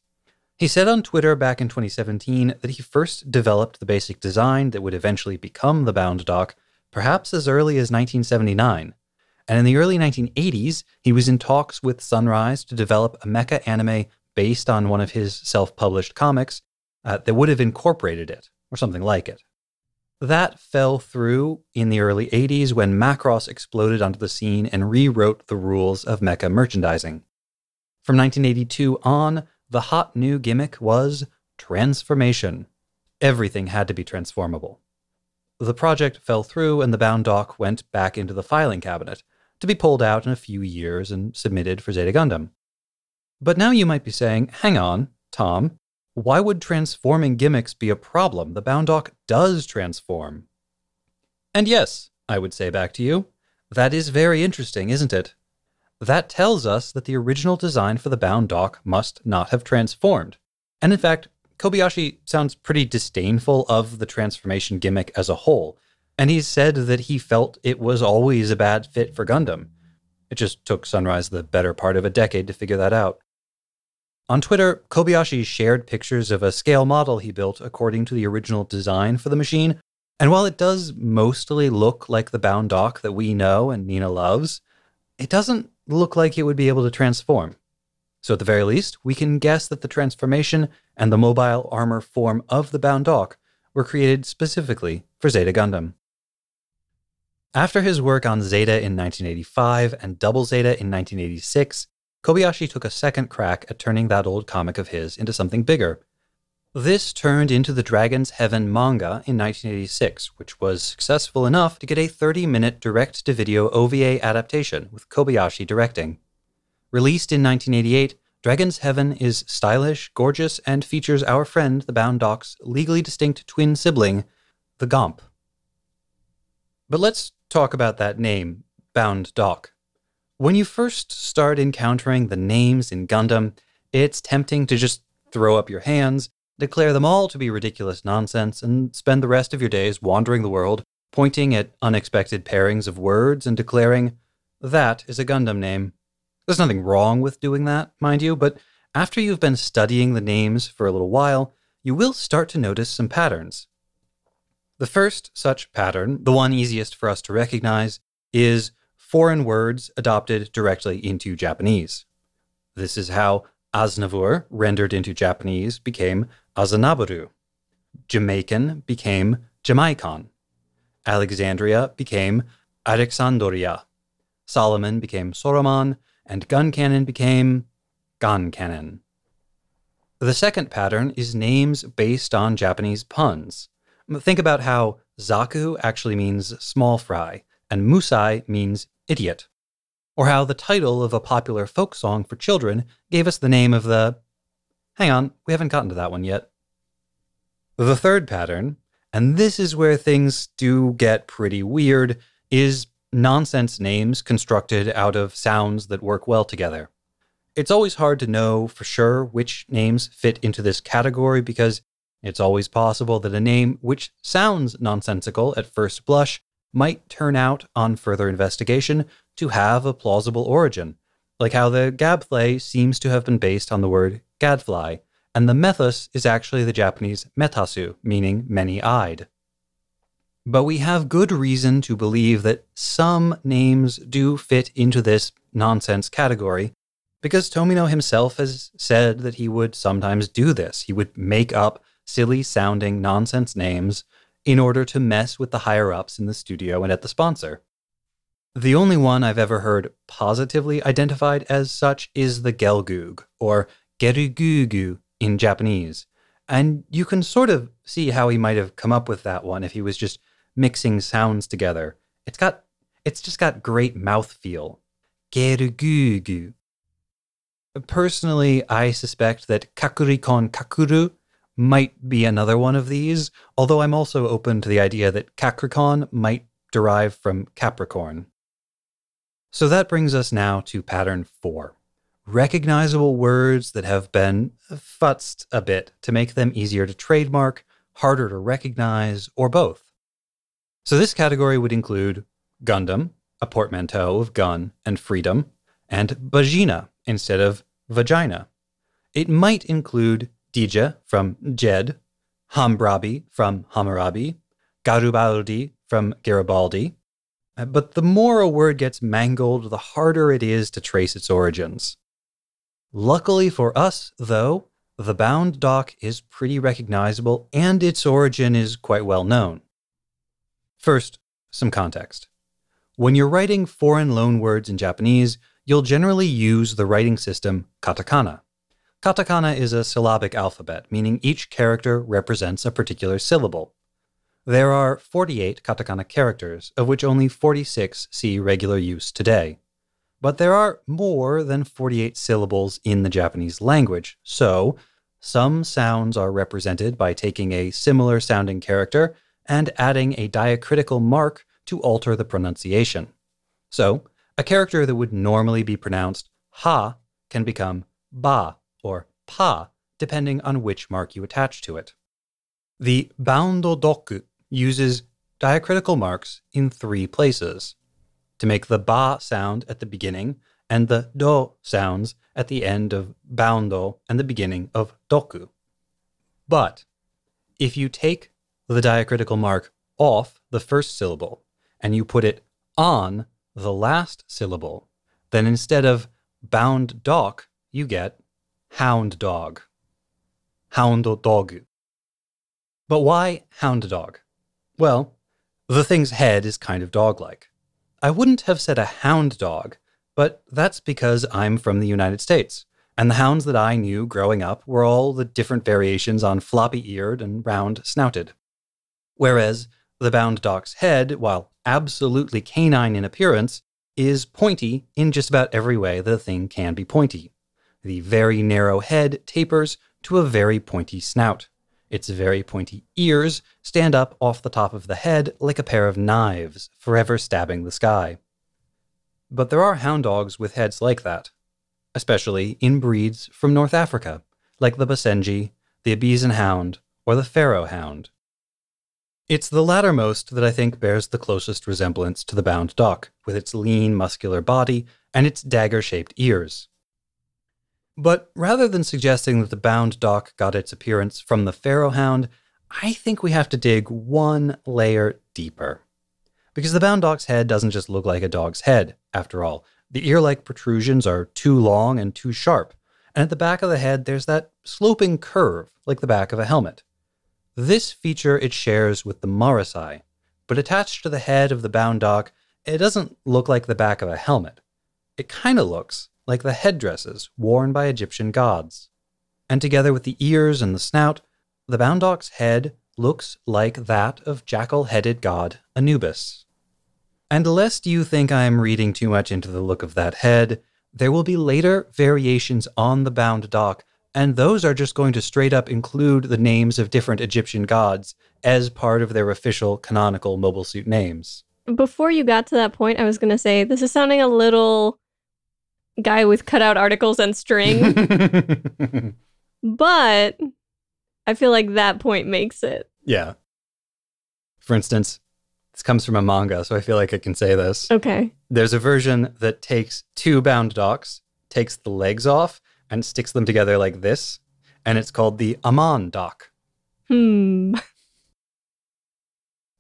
He said on Twitter back in 2017 that he first developed the basic design that would eventually become the bound doc, perhaps as early as 1979 and in the early 1980s, he was in talks with Sunrise to develop a mecha anime based on one of his self published comics uh, that would have incorporated it, or something like it. That fell through in the early 80s when Macross exploded onto the scene and rewrote the rules of mecha merchandising. From 1982 on, the hot new gimmick was transformation. Everything had to be transformable. The project fell through and the bound doc went back into the filing cabinet, to be pulled out in a few years and submitted for Zeta Gundam. But now you might be saying, hang on, Tom, why would transforming gimmicks be a problem? The bound doc does transform. And yes, I would say back to you, that is very interesting, isn't it? That tells us that the original design for the bound doc must not have transformed. And in fact, Kobayashi sounds pretty disdainful of the transformation gimmick as a whole, and he said that he felt it was always a bad fit for Gundam. It just took Sunrise the better part of a decade to figure that out. On Twitter, Kobayashi shared pictures of a scale model he built according to the original design for the machine, and while it does mostly look like the bound doc that we know and Nina loves, it doesn't look like it would be able to transform. So, at the very least, we can guess that the transformation and the mobile armor form of the bound doc were created specifically for Zeta Gundam. After his work on Zeta in 1985 and Double Zeta in 1986, Kobayashi took a second crack at turning that old comic of his into something bigger. This turned into the Dragon's Heaven manga in 1986, which was successful enough to get a 30 minute direct to video OVA adaptation with Kobayashi directing. Released in 1988, Dragon's Heaven is stylish, gorgeous, and features our friend the Bound Doc's legally distinct twin sibling, the Gomp. But let's talk about that name, Bound Doc. When you first start encountering the names in Gundam, it's tempting to just throw up your hands, declare them all to be ridiculous nonsense, and spend the rest of your days wandering the world, pointing at unexpected pairings of words and declaring, that is a Gundam name. There's nothing wrong with doing that, mind you, but after you've been studying the names for a little while, you will start to notice some patterns. The first such pattern, the one easiest for us to recognize, is foreign words adopted directly into Japanese. This is how Aznavour, rendered into Japanese, became Azanaburu. Jamaican became Jamaicon. Alexandria became Alexandria. Solomon became Soroman, and gun cannon became gun cannon. The second pattern is names based on Japanese puns. Think about how Zaku actually means small fry, and Musai means idiot. Or how the title of a popular folk song for children gave us the name of the. Hang on, we haven't gotten to that one yet. The third pattern, and this is where things do get pretty weird, is nonsense names constructed out of sounds that work well together. It's always hard to know for sure which names fit into this category because it's always possible that a name which sounds nonsensical at first blush might turn out, on further investigation, to have a plausible origin, like how the Gabthley seems to have been based on the word gadfly, and the Methuss is actually the Japanese metasu, meaning many eyed. But we have good reason to believe that some names do fit into this nonsense category, because Tomino himself has said that he would sometimes do this. He would make up silly sounding nonsense names in order to mess with the higher ups in the studio and at the sponsor. The only one I've ever heard positively identified as such is the Gelgoog, or Gerugugu in Japanese. And you can sort of see how he might have come up with that one if he was just mixing sounds together. It's got it's just got great mouth feel. Gerugugu. Personally, I suspect that Kakurikon Kakuru might be another one of these, although I'm also open to the idea that Capricorn might derive from Capricorn. So that brings us now to pattern four recognizable words that have been futzed a bit to make them easier to trademark, harder to recognize, or both. So this category would include Gundam, a portmanteau of gun and freedom, and vagina instead of vagina. It might include Dijeh from Jed, Hambrabi from Hammurabi, Garibaldi from Garibaldi. Uh, but the more a word gets mangled, the harder it is to trace its origins. Luckily for us, though, the bound dock is pretty recognizable and its origin is quite well known. First, some context. When you're writing foreign loanwords in Japanese, you'll generally use the writing system katakana. Katakana is a syllabic alphabet, meaning each character represents a particular syllable. There are 48 katakana characters, of which only 46 see regular use today. But there are more than 48 syllables in the Japanese language, so some sounds are represented by taking a similar sounding character and adding a diacritical mark to alter the pronunciation. So, a character that would normally be pronounced ha can become ba pa, depending on which mark you attach to it. The boundo doku uses diacritical marks in three places to make the ba sound at the beginning and the do sounds at the end of boundo and the beginning of doku. But if you take the diacritical mark off the first syllable and you put it on the last syllable, then instead of bound doc, you get hound dog. Hound dog. But why hound dog? Well, the thing's head is kind of dog like. I wouldn't have said a hound dog, but that's because I'm from the United States, and the hounds that I knew growing up were all the different variations on floppy eared and round snouted. Whereas the bound doc's head, while absolutely canine in appearance, is pointy in just about every way that a thing can be pointy. The very narrow head tapers to a very pointy snout. Its very pointy ears stand up off the top of the head like a pair of knives, forever stabbing the sky. But there are hound dogs with heads like that, especially in breeds from North Africa, like the Basenji, the Abysin hound, or the Pharaoh hound. It's the lattermost that I think bears the closest resemblance to the bound doc, with its lean, muscular body and its dagger shaped ears. But rather than suggesting that the bound doc got its appearance from the Pharaoh hound, I think we have to dig one layer deeper. Because the bound doc's head doesn't just look like a dog's head, after all. The ear like protrusions are too long and too sharp, and at the back of the head there's that sloping curve, like the back of a helmet. This feature it shares with the Marasai, but attached to the head of the bound dog, it doesn't look like the back of a helmet. It kind of looks like the headdresses worn by Egyptian gods. and together with the ears and the snout, the bound doc's head looks like that of jackal headed god Anubis. And lest you think I am reading too much into the look of that head, there will be later variations on the bound doc, and those are just going to straight up include the names of different Egyptian gods as part of their official canonical mobile suit names. Before you got to that point, I was going to say this is sounding a little guy with cutout articles and string, but I feel like that point makes it. yeah. For instance, this comes from a manga, so I feel like I can say this. Okay. There's a version that takes two bound docs, takes the legs off, and sticks them together like this, and it's called the Aman doc. Hmm.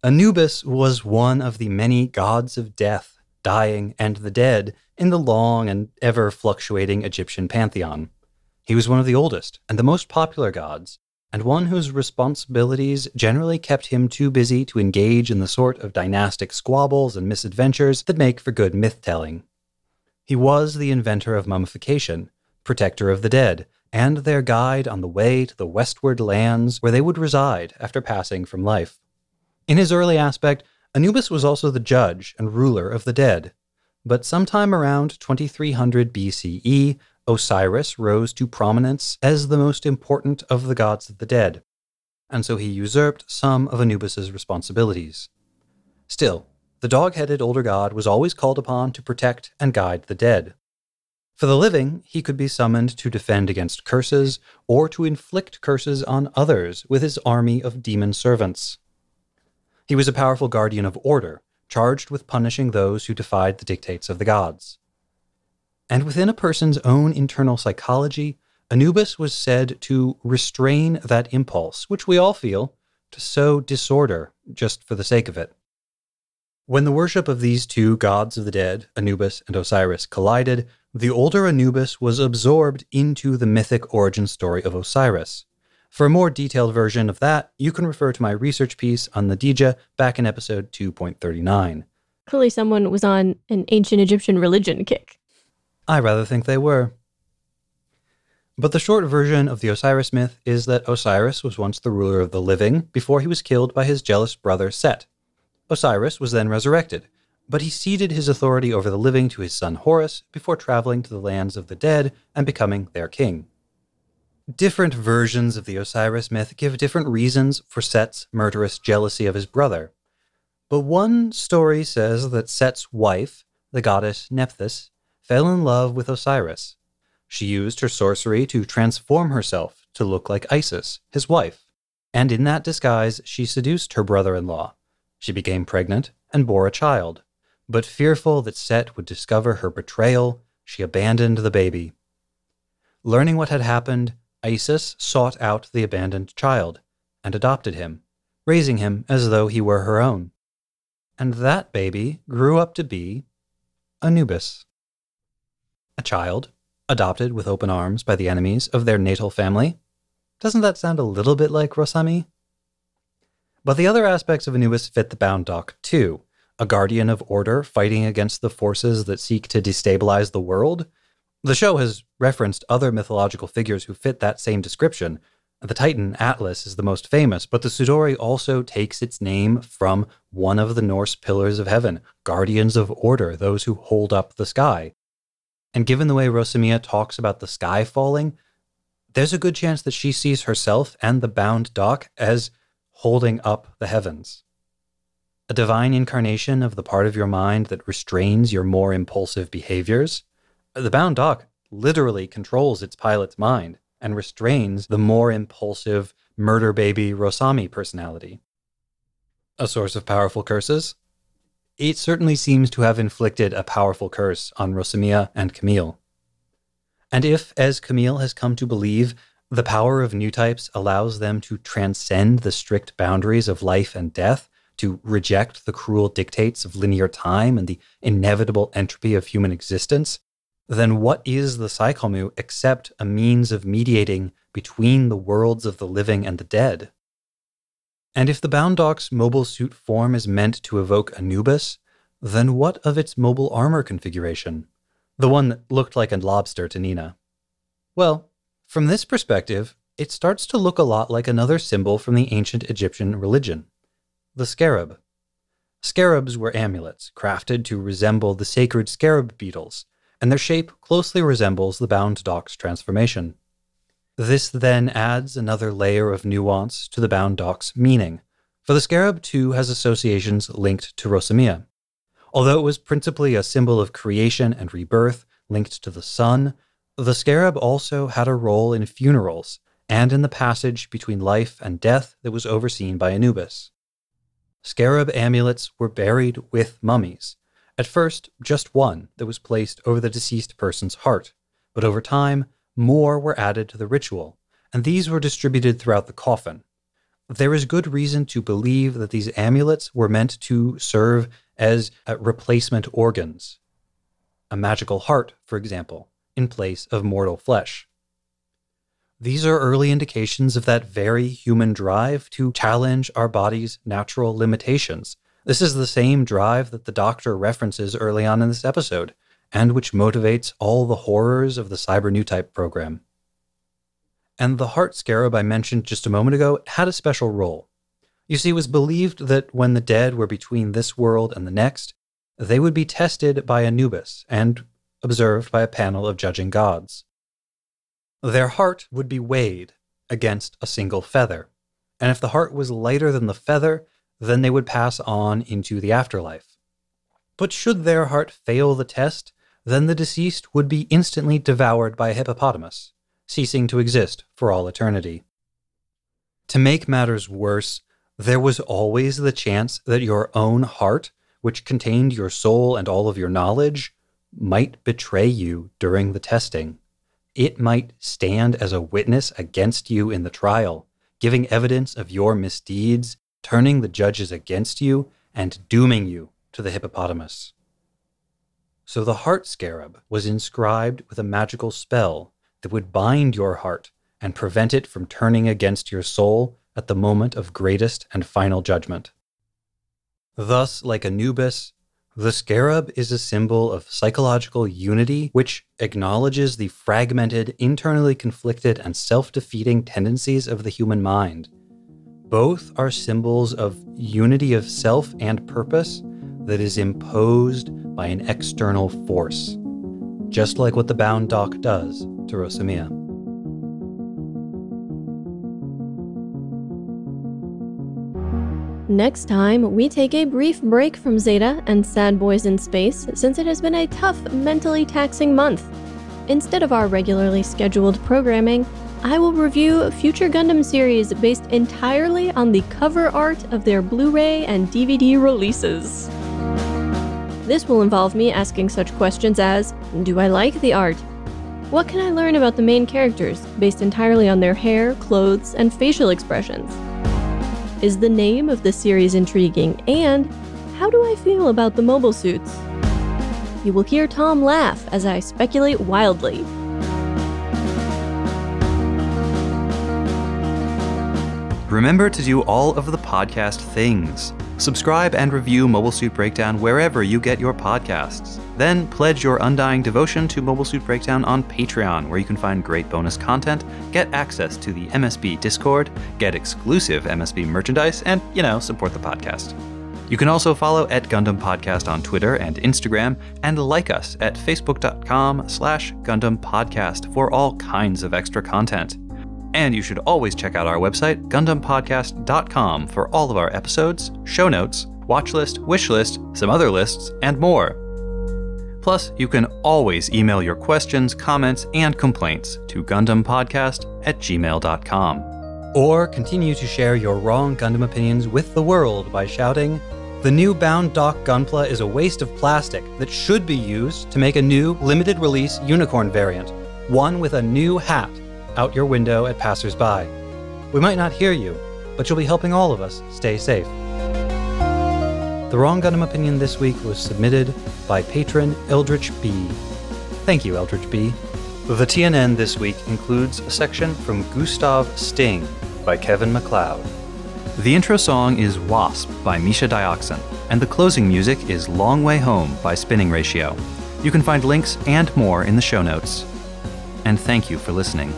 Anubis was one of the many gods of death, dying, and the dead in the long and ever fluctuating Egyptian pantheon. He was one of the oldest and the most popular gods, and one whose responsibilities generally kept him too busy to engage in the sort of dynastic squabbles and misadventures that make for good myth telling. He was the inventor of mummification, protector of the dead, and their guide on the way to the westward lands where they would reside after passing from life. In his early aspect, Anubis was also the judge and ruler of the dead. But sometime around 2300 BCE, Osiris rose to prominence as the most important of the gods of the dead, and so he usurped some of Anubis's responsibilities. Still, the dog headed older god was always called upon to protect and guide the dead. For the living, he could be summoned to defend against curses or to inflict curses on others with his army of demon servants. He was a powerful guardian of order, charged with punishing those who defied the dictates of the gods. And within a person's own internal psychology, Anubis was said to restrain that impulse, which we all feel, to sow disorder just for the sake of it. When the worship of these two gods of the dead, Anubis and Osiris, collided, the older Anubis was absorbed into the mythic origin story of Osiris. For a more detailed version of that, you can refer to my research piece on the Dijeh back in episode 2.39. Clearly, someone was on an ancient Egyptian religion kick. I rather think they were. But the short version of the Osiris myth is that Osiris was once the ruler of the living before he was killed by his jealous brother Set. Osiris was then resurrected, but he ceded his authority over the living to his son Horus before traveling to the lands of the dead and becoming their king. Different versions of the Osiris myth give different reasons for Set's murderous jealousy of his brother. But one story says that Set's wife, the goddess Nephthys, fell in love with Osiris. She used her sorcery to transform herself to look like Isis, his wife, and in that disguise she seduced her brother in law. She became pregnant and bore a child, but fearful that Set would discover her betrayal, she abandoned the baby. Learning what had happened, Isis sought out the abandoned child and adopted him, raising him as though he were her own. And that baby grew up to be Anubis. A child adopted with open arms by the enemies of their natal family. Doesn't that sound a little bit like Rosami? But the other aspects of Anubis fit the bound doc too. A guardian of order fighting against the forces that seek to destabilize the world. The show has referenced other mythological figures who fit that same description. The Titan Atlas is the most famous, but the Sudori also takes its name from one of the Norse pillars of heaven, guardians of order, those who hold up the sky. And given the way Rosamia talks about the sky falling, there's a good chance that she sees herself and the bound doc as holding up the heavens. A divine incarnation of the part of your mind that restrains your more impulsive behaviors. The bound doc literally controls its pilot's mind and restrains the more impulsive murder baby Rosami personality. A source of powerful curses? It certainly seems to have inflicted a powerful curse on Rosamia and Camille. And if, as Camille has come to believe, the power of new types allows them to transcend the strict boundaries of life and death, to reject the cruel dictates of linear time and the inevitable entropy of human existence, then what is the Psycommu except a means of mediating between the worlds of the living and the dead? And if the Bound Doc's mobile suit form is meant to evoke Anubis, then what of its mobile armor configuration? The one that looked like a lobster to Nina. Well, From this perspective, it starts to look a lot like another symbol from the ancient Egyptian religion the scarab. Scarabs were amulets crafted to resemble the sacred scarab beetles, and their shape closely resembles the bound doc's transformation. This then adds another layer of nuance to the bound doc's meaning, for the scarab too has associations linked to Rosamia. Although it was principally a symbol of creation and rebirth linked to the sun, the scarab also had a role in funerals and in the passage between life and death that was overseen by Anubis. Scarab amulets were buried with mummies. At first, just one that was placed over the deceased person's heart, but over time, more were added to the ritual, and these were distributed throughout the coffin. There is good reason to believe that these amulets were meant to serve as uh, replacement organs. A magical heart, for example, in place of mortal flesh. These are early indications of that very human drive to challenge our body's natural limitations. This is the same drive that the doctor references early on in this episode, and which motivates all the horrors of the Cyber program. And the heart scarab I mentioned just a moment ago had a special role. You see, it was believed that when the dead were between this world and the next, they would be tested by Anubis and observed by a panel of judging gods. Their heart would be weighed against a single feather. And if the heart was lighter than the feather, then they would pass on into the afterlife. But should their heart fail the test, then the deceased would be instantly devoured by a hippopotamus, ceasing to exist for all eternity. To make matters worse, there was always the chance that your own heart, which contained your soul and all of your knowledge, might betray you during the testing it might stand as a witness against you in the trial, giving evidence of your misdeeds, turning the judges against you, and dooming you to the hippopotamus. So the heart scarab was inscribed with a magical spell that would bind your heart and prevent it from turning against your soul at the moment of greatest and final judgment. Thus, like Anubis, the scarab is a symbol of psychological unity, which acknowledges the fragmented, internally conflicted, and self defeating tendencies of the human mind. Both are symbols of unity of self and purpose that is imposed by an external force, just like what the bound doc does to Rosamia. Next time, we take a brief break from Zeta and Sad Boys in Space since it has been a tough, mentally taxing month. Instead of our regularly scheduled programming, I will review future Gundam series based entirely on the cover art of their Blu ray and DVD releases. This will involve me asking such questions as Do I like the art? What can I learn about the main characters based entirely on their hair, clothes, and facial expressions? Is the name of the series intriguing? And how do I feel about the mobile suits? You will hear Tom laugh as I speculate wildly. Remember to do all of the podcast things. Subscribe and review Mobile Suit Breakdown wherever you get your podcasts. Then pledge your undying devotion to Mobile Suit Breakdown on Patreon, where you can find great bonus content, get access to the MSB Discord, get exclusive MSB merchandise, and, you know, support the podcast. You can also follow at Gundam Podcast on Twitter and Instagram, and like us at facebook.com slash Gundam Podcast for all kinds of extra content. And you should always check out our website, GundamPodcast.com, for all of our episodes, show notes, watch list, wish list, some other lists, and more. Plus, you can always email your questions, comments, and complaints to GundamPodcast at gmail.com. Or continue to share your wrong Gundam opinions with the world by shouting, The new Bound Doc Gunpla is a waste of plastic that should be used to make a new limited release unicorn variant, one with a new hat, out your window at passersby. We might not hear you, but you'll be helping all of us stay safe. The Wrong Gundam opinion this week was submitted by patron Eldritch B. Thank you, Eldritch B. The TNN this week includes a section from Gustav Sting by Kevin MacLeod. The intro song is Wasp by Misha Dioxin, and the closing music is Long Way Home by Spinning Ratio. You can find links and more in the show notes. And thank you for listening.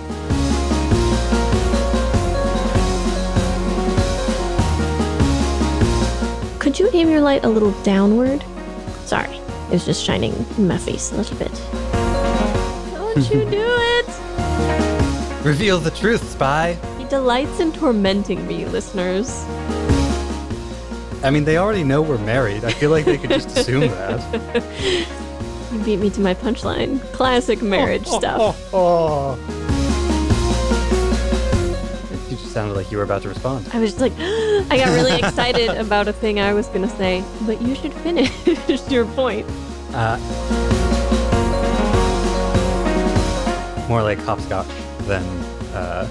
Could you aim your light a little downward? Sorry, it was just shining in my face a little bit. Don't you do it! Reveal the truth, spy. He delights in tormenting me, listeners. I mean, they already know we're married. I feel like they could just assume that. You beat me to my punchline. Classic marriage stuff. Oh, You just sounded like you were about to respond. I was just like, I got really excited about a thing I was gonna say, but you should finish your point. Uh, more like hopscotch than, uh,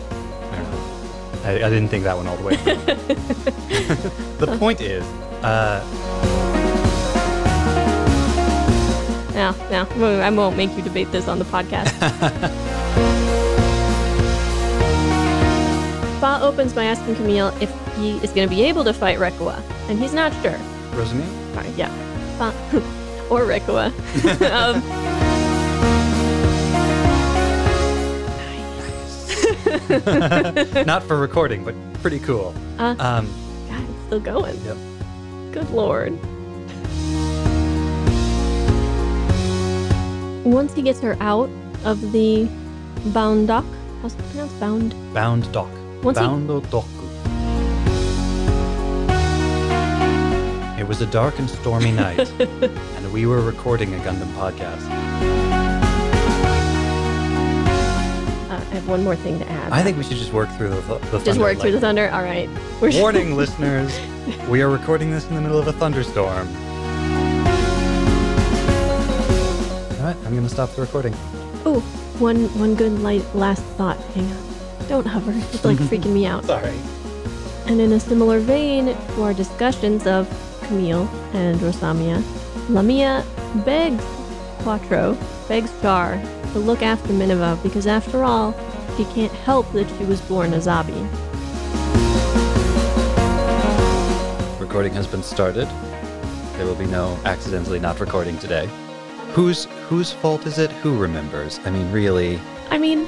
I don't know. I, I didn't think that one all the way the point is, uh, No, no, I won't make you debate this on the podcast. Fa opens by asking Camille if he is going to be able to fight Reccoa, and he's not sure. Rosamia? Sorry, yeah. Fa or Reccoa. um, Not for recording, but pretty cool. uh, Um, God, it's still going. Yep. Good lord. Once he gets her out of the bound doc, how's it pronounced? Bound. bound doc. Once bound doku. It was a dark and stormy night, and we were recording a Gundam podcast. Uh, I have one more thing to add. I think we should just work through the, the just thunder work through the thunder. All right. We're Warning, listeners. We are recording this in the middle of a thunderstorm. All right, I'm going to stop the recording. Oh, one one good light last thought. Hang on. Don't hover. It's like mm-hmm. freaking me out. Sorry. And in a similar vein to our discussions of Camille and Rosamia, Lamia begs Quattro, begs Char to look after Mineva because after all, she can't help that she was born a Zabi. Recording has been started. There will be no accidentally not recording today. Whose whose fault is it? Who remembers? I mean, really. I mean,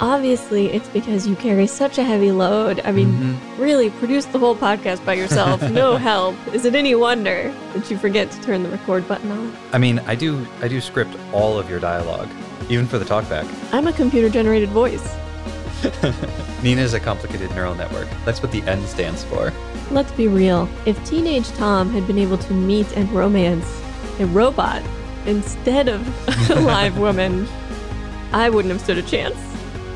obviously it's because you carry such a heavy load. I mean, Mhm. really, produce the whole podcast by yourself, no help. Is it any wonder that you forget to turn the record button on? I mean, I do I do script all of your dialogue, even for the talkback. I'm a computer generated voice. Nina is a complicated neural network. That's what the N stands for. Let's be real. If teenage Tom had been able to meet and romance a robot instead of a live woman, I wouldn't have stood a chance.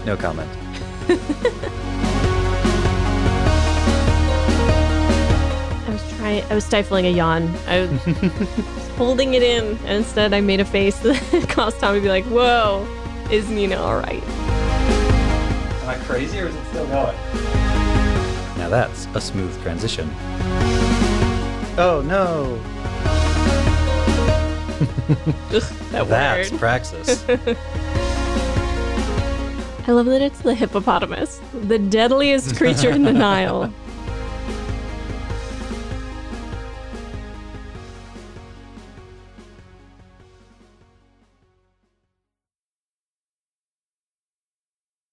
No comment. I was trying, I was stifling a yawn. I was holding it in, and instead I made a face that caused Tommy to be like, Whoa, is Nina alright? Am I crazy or is it still going? Now that's a smooth transition. Oh no! Ugh, that That's word. praxis. I love that it's the hippopotamus, the deadliest creature in the Nile.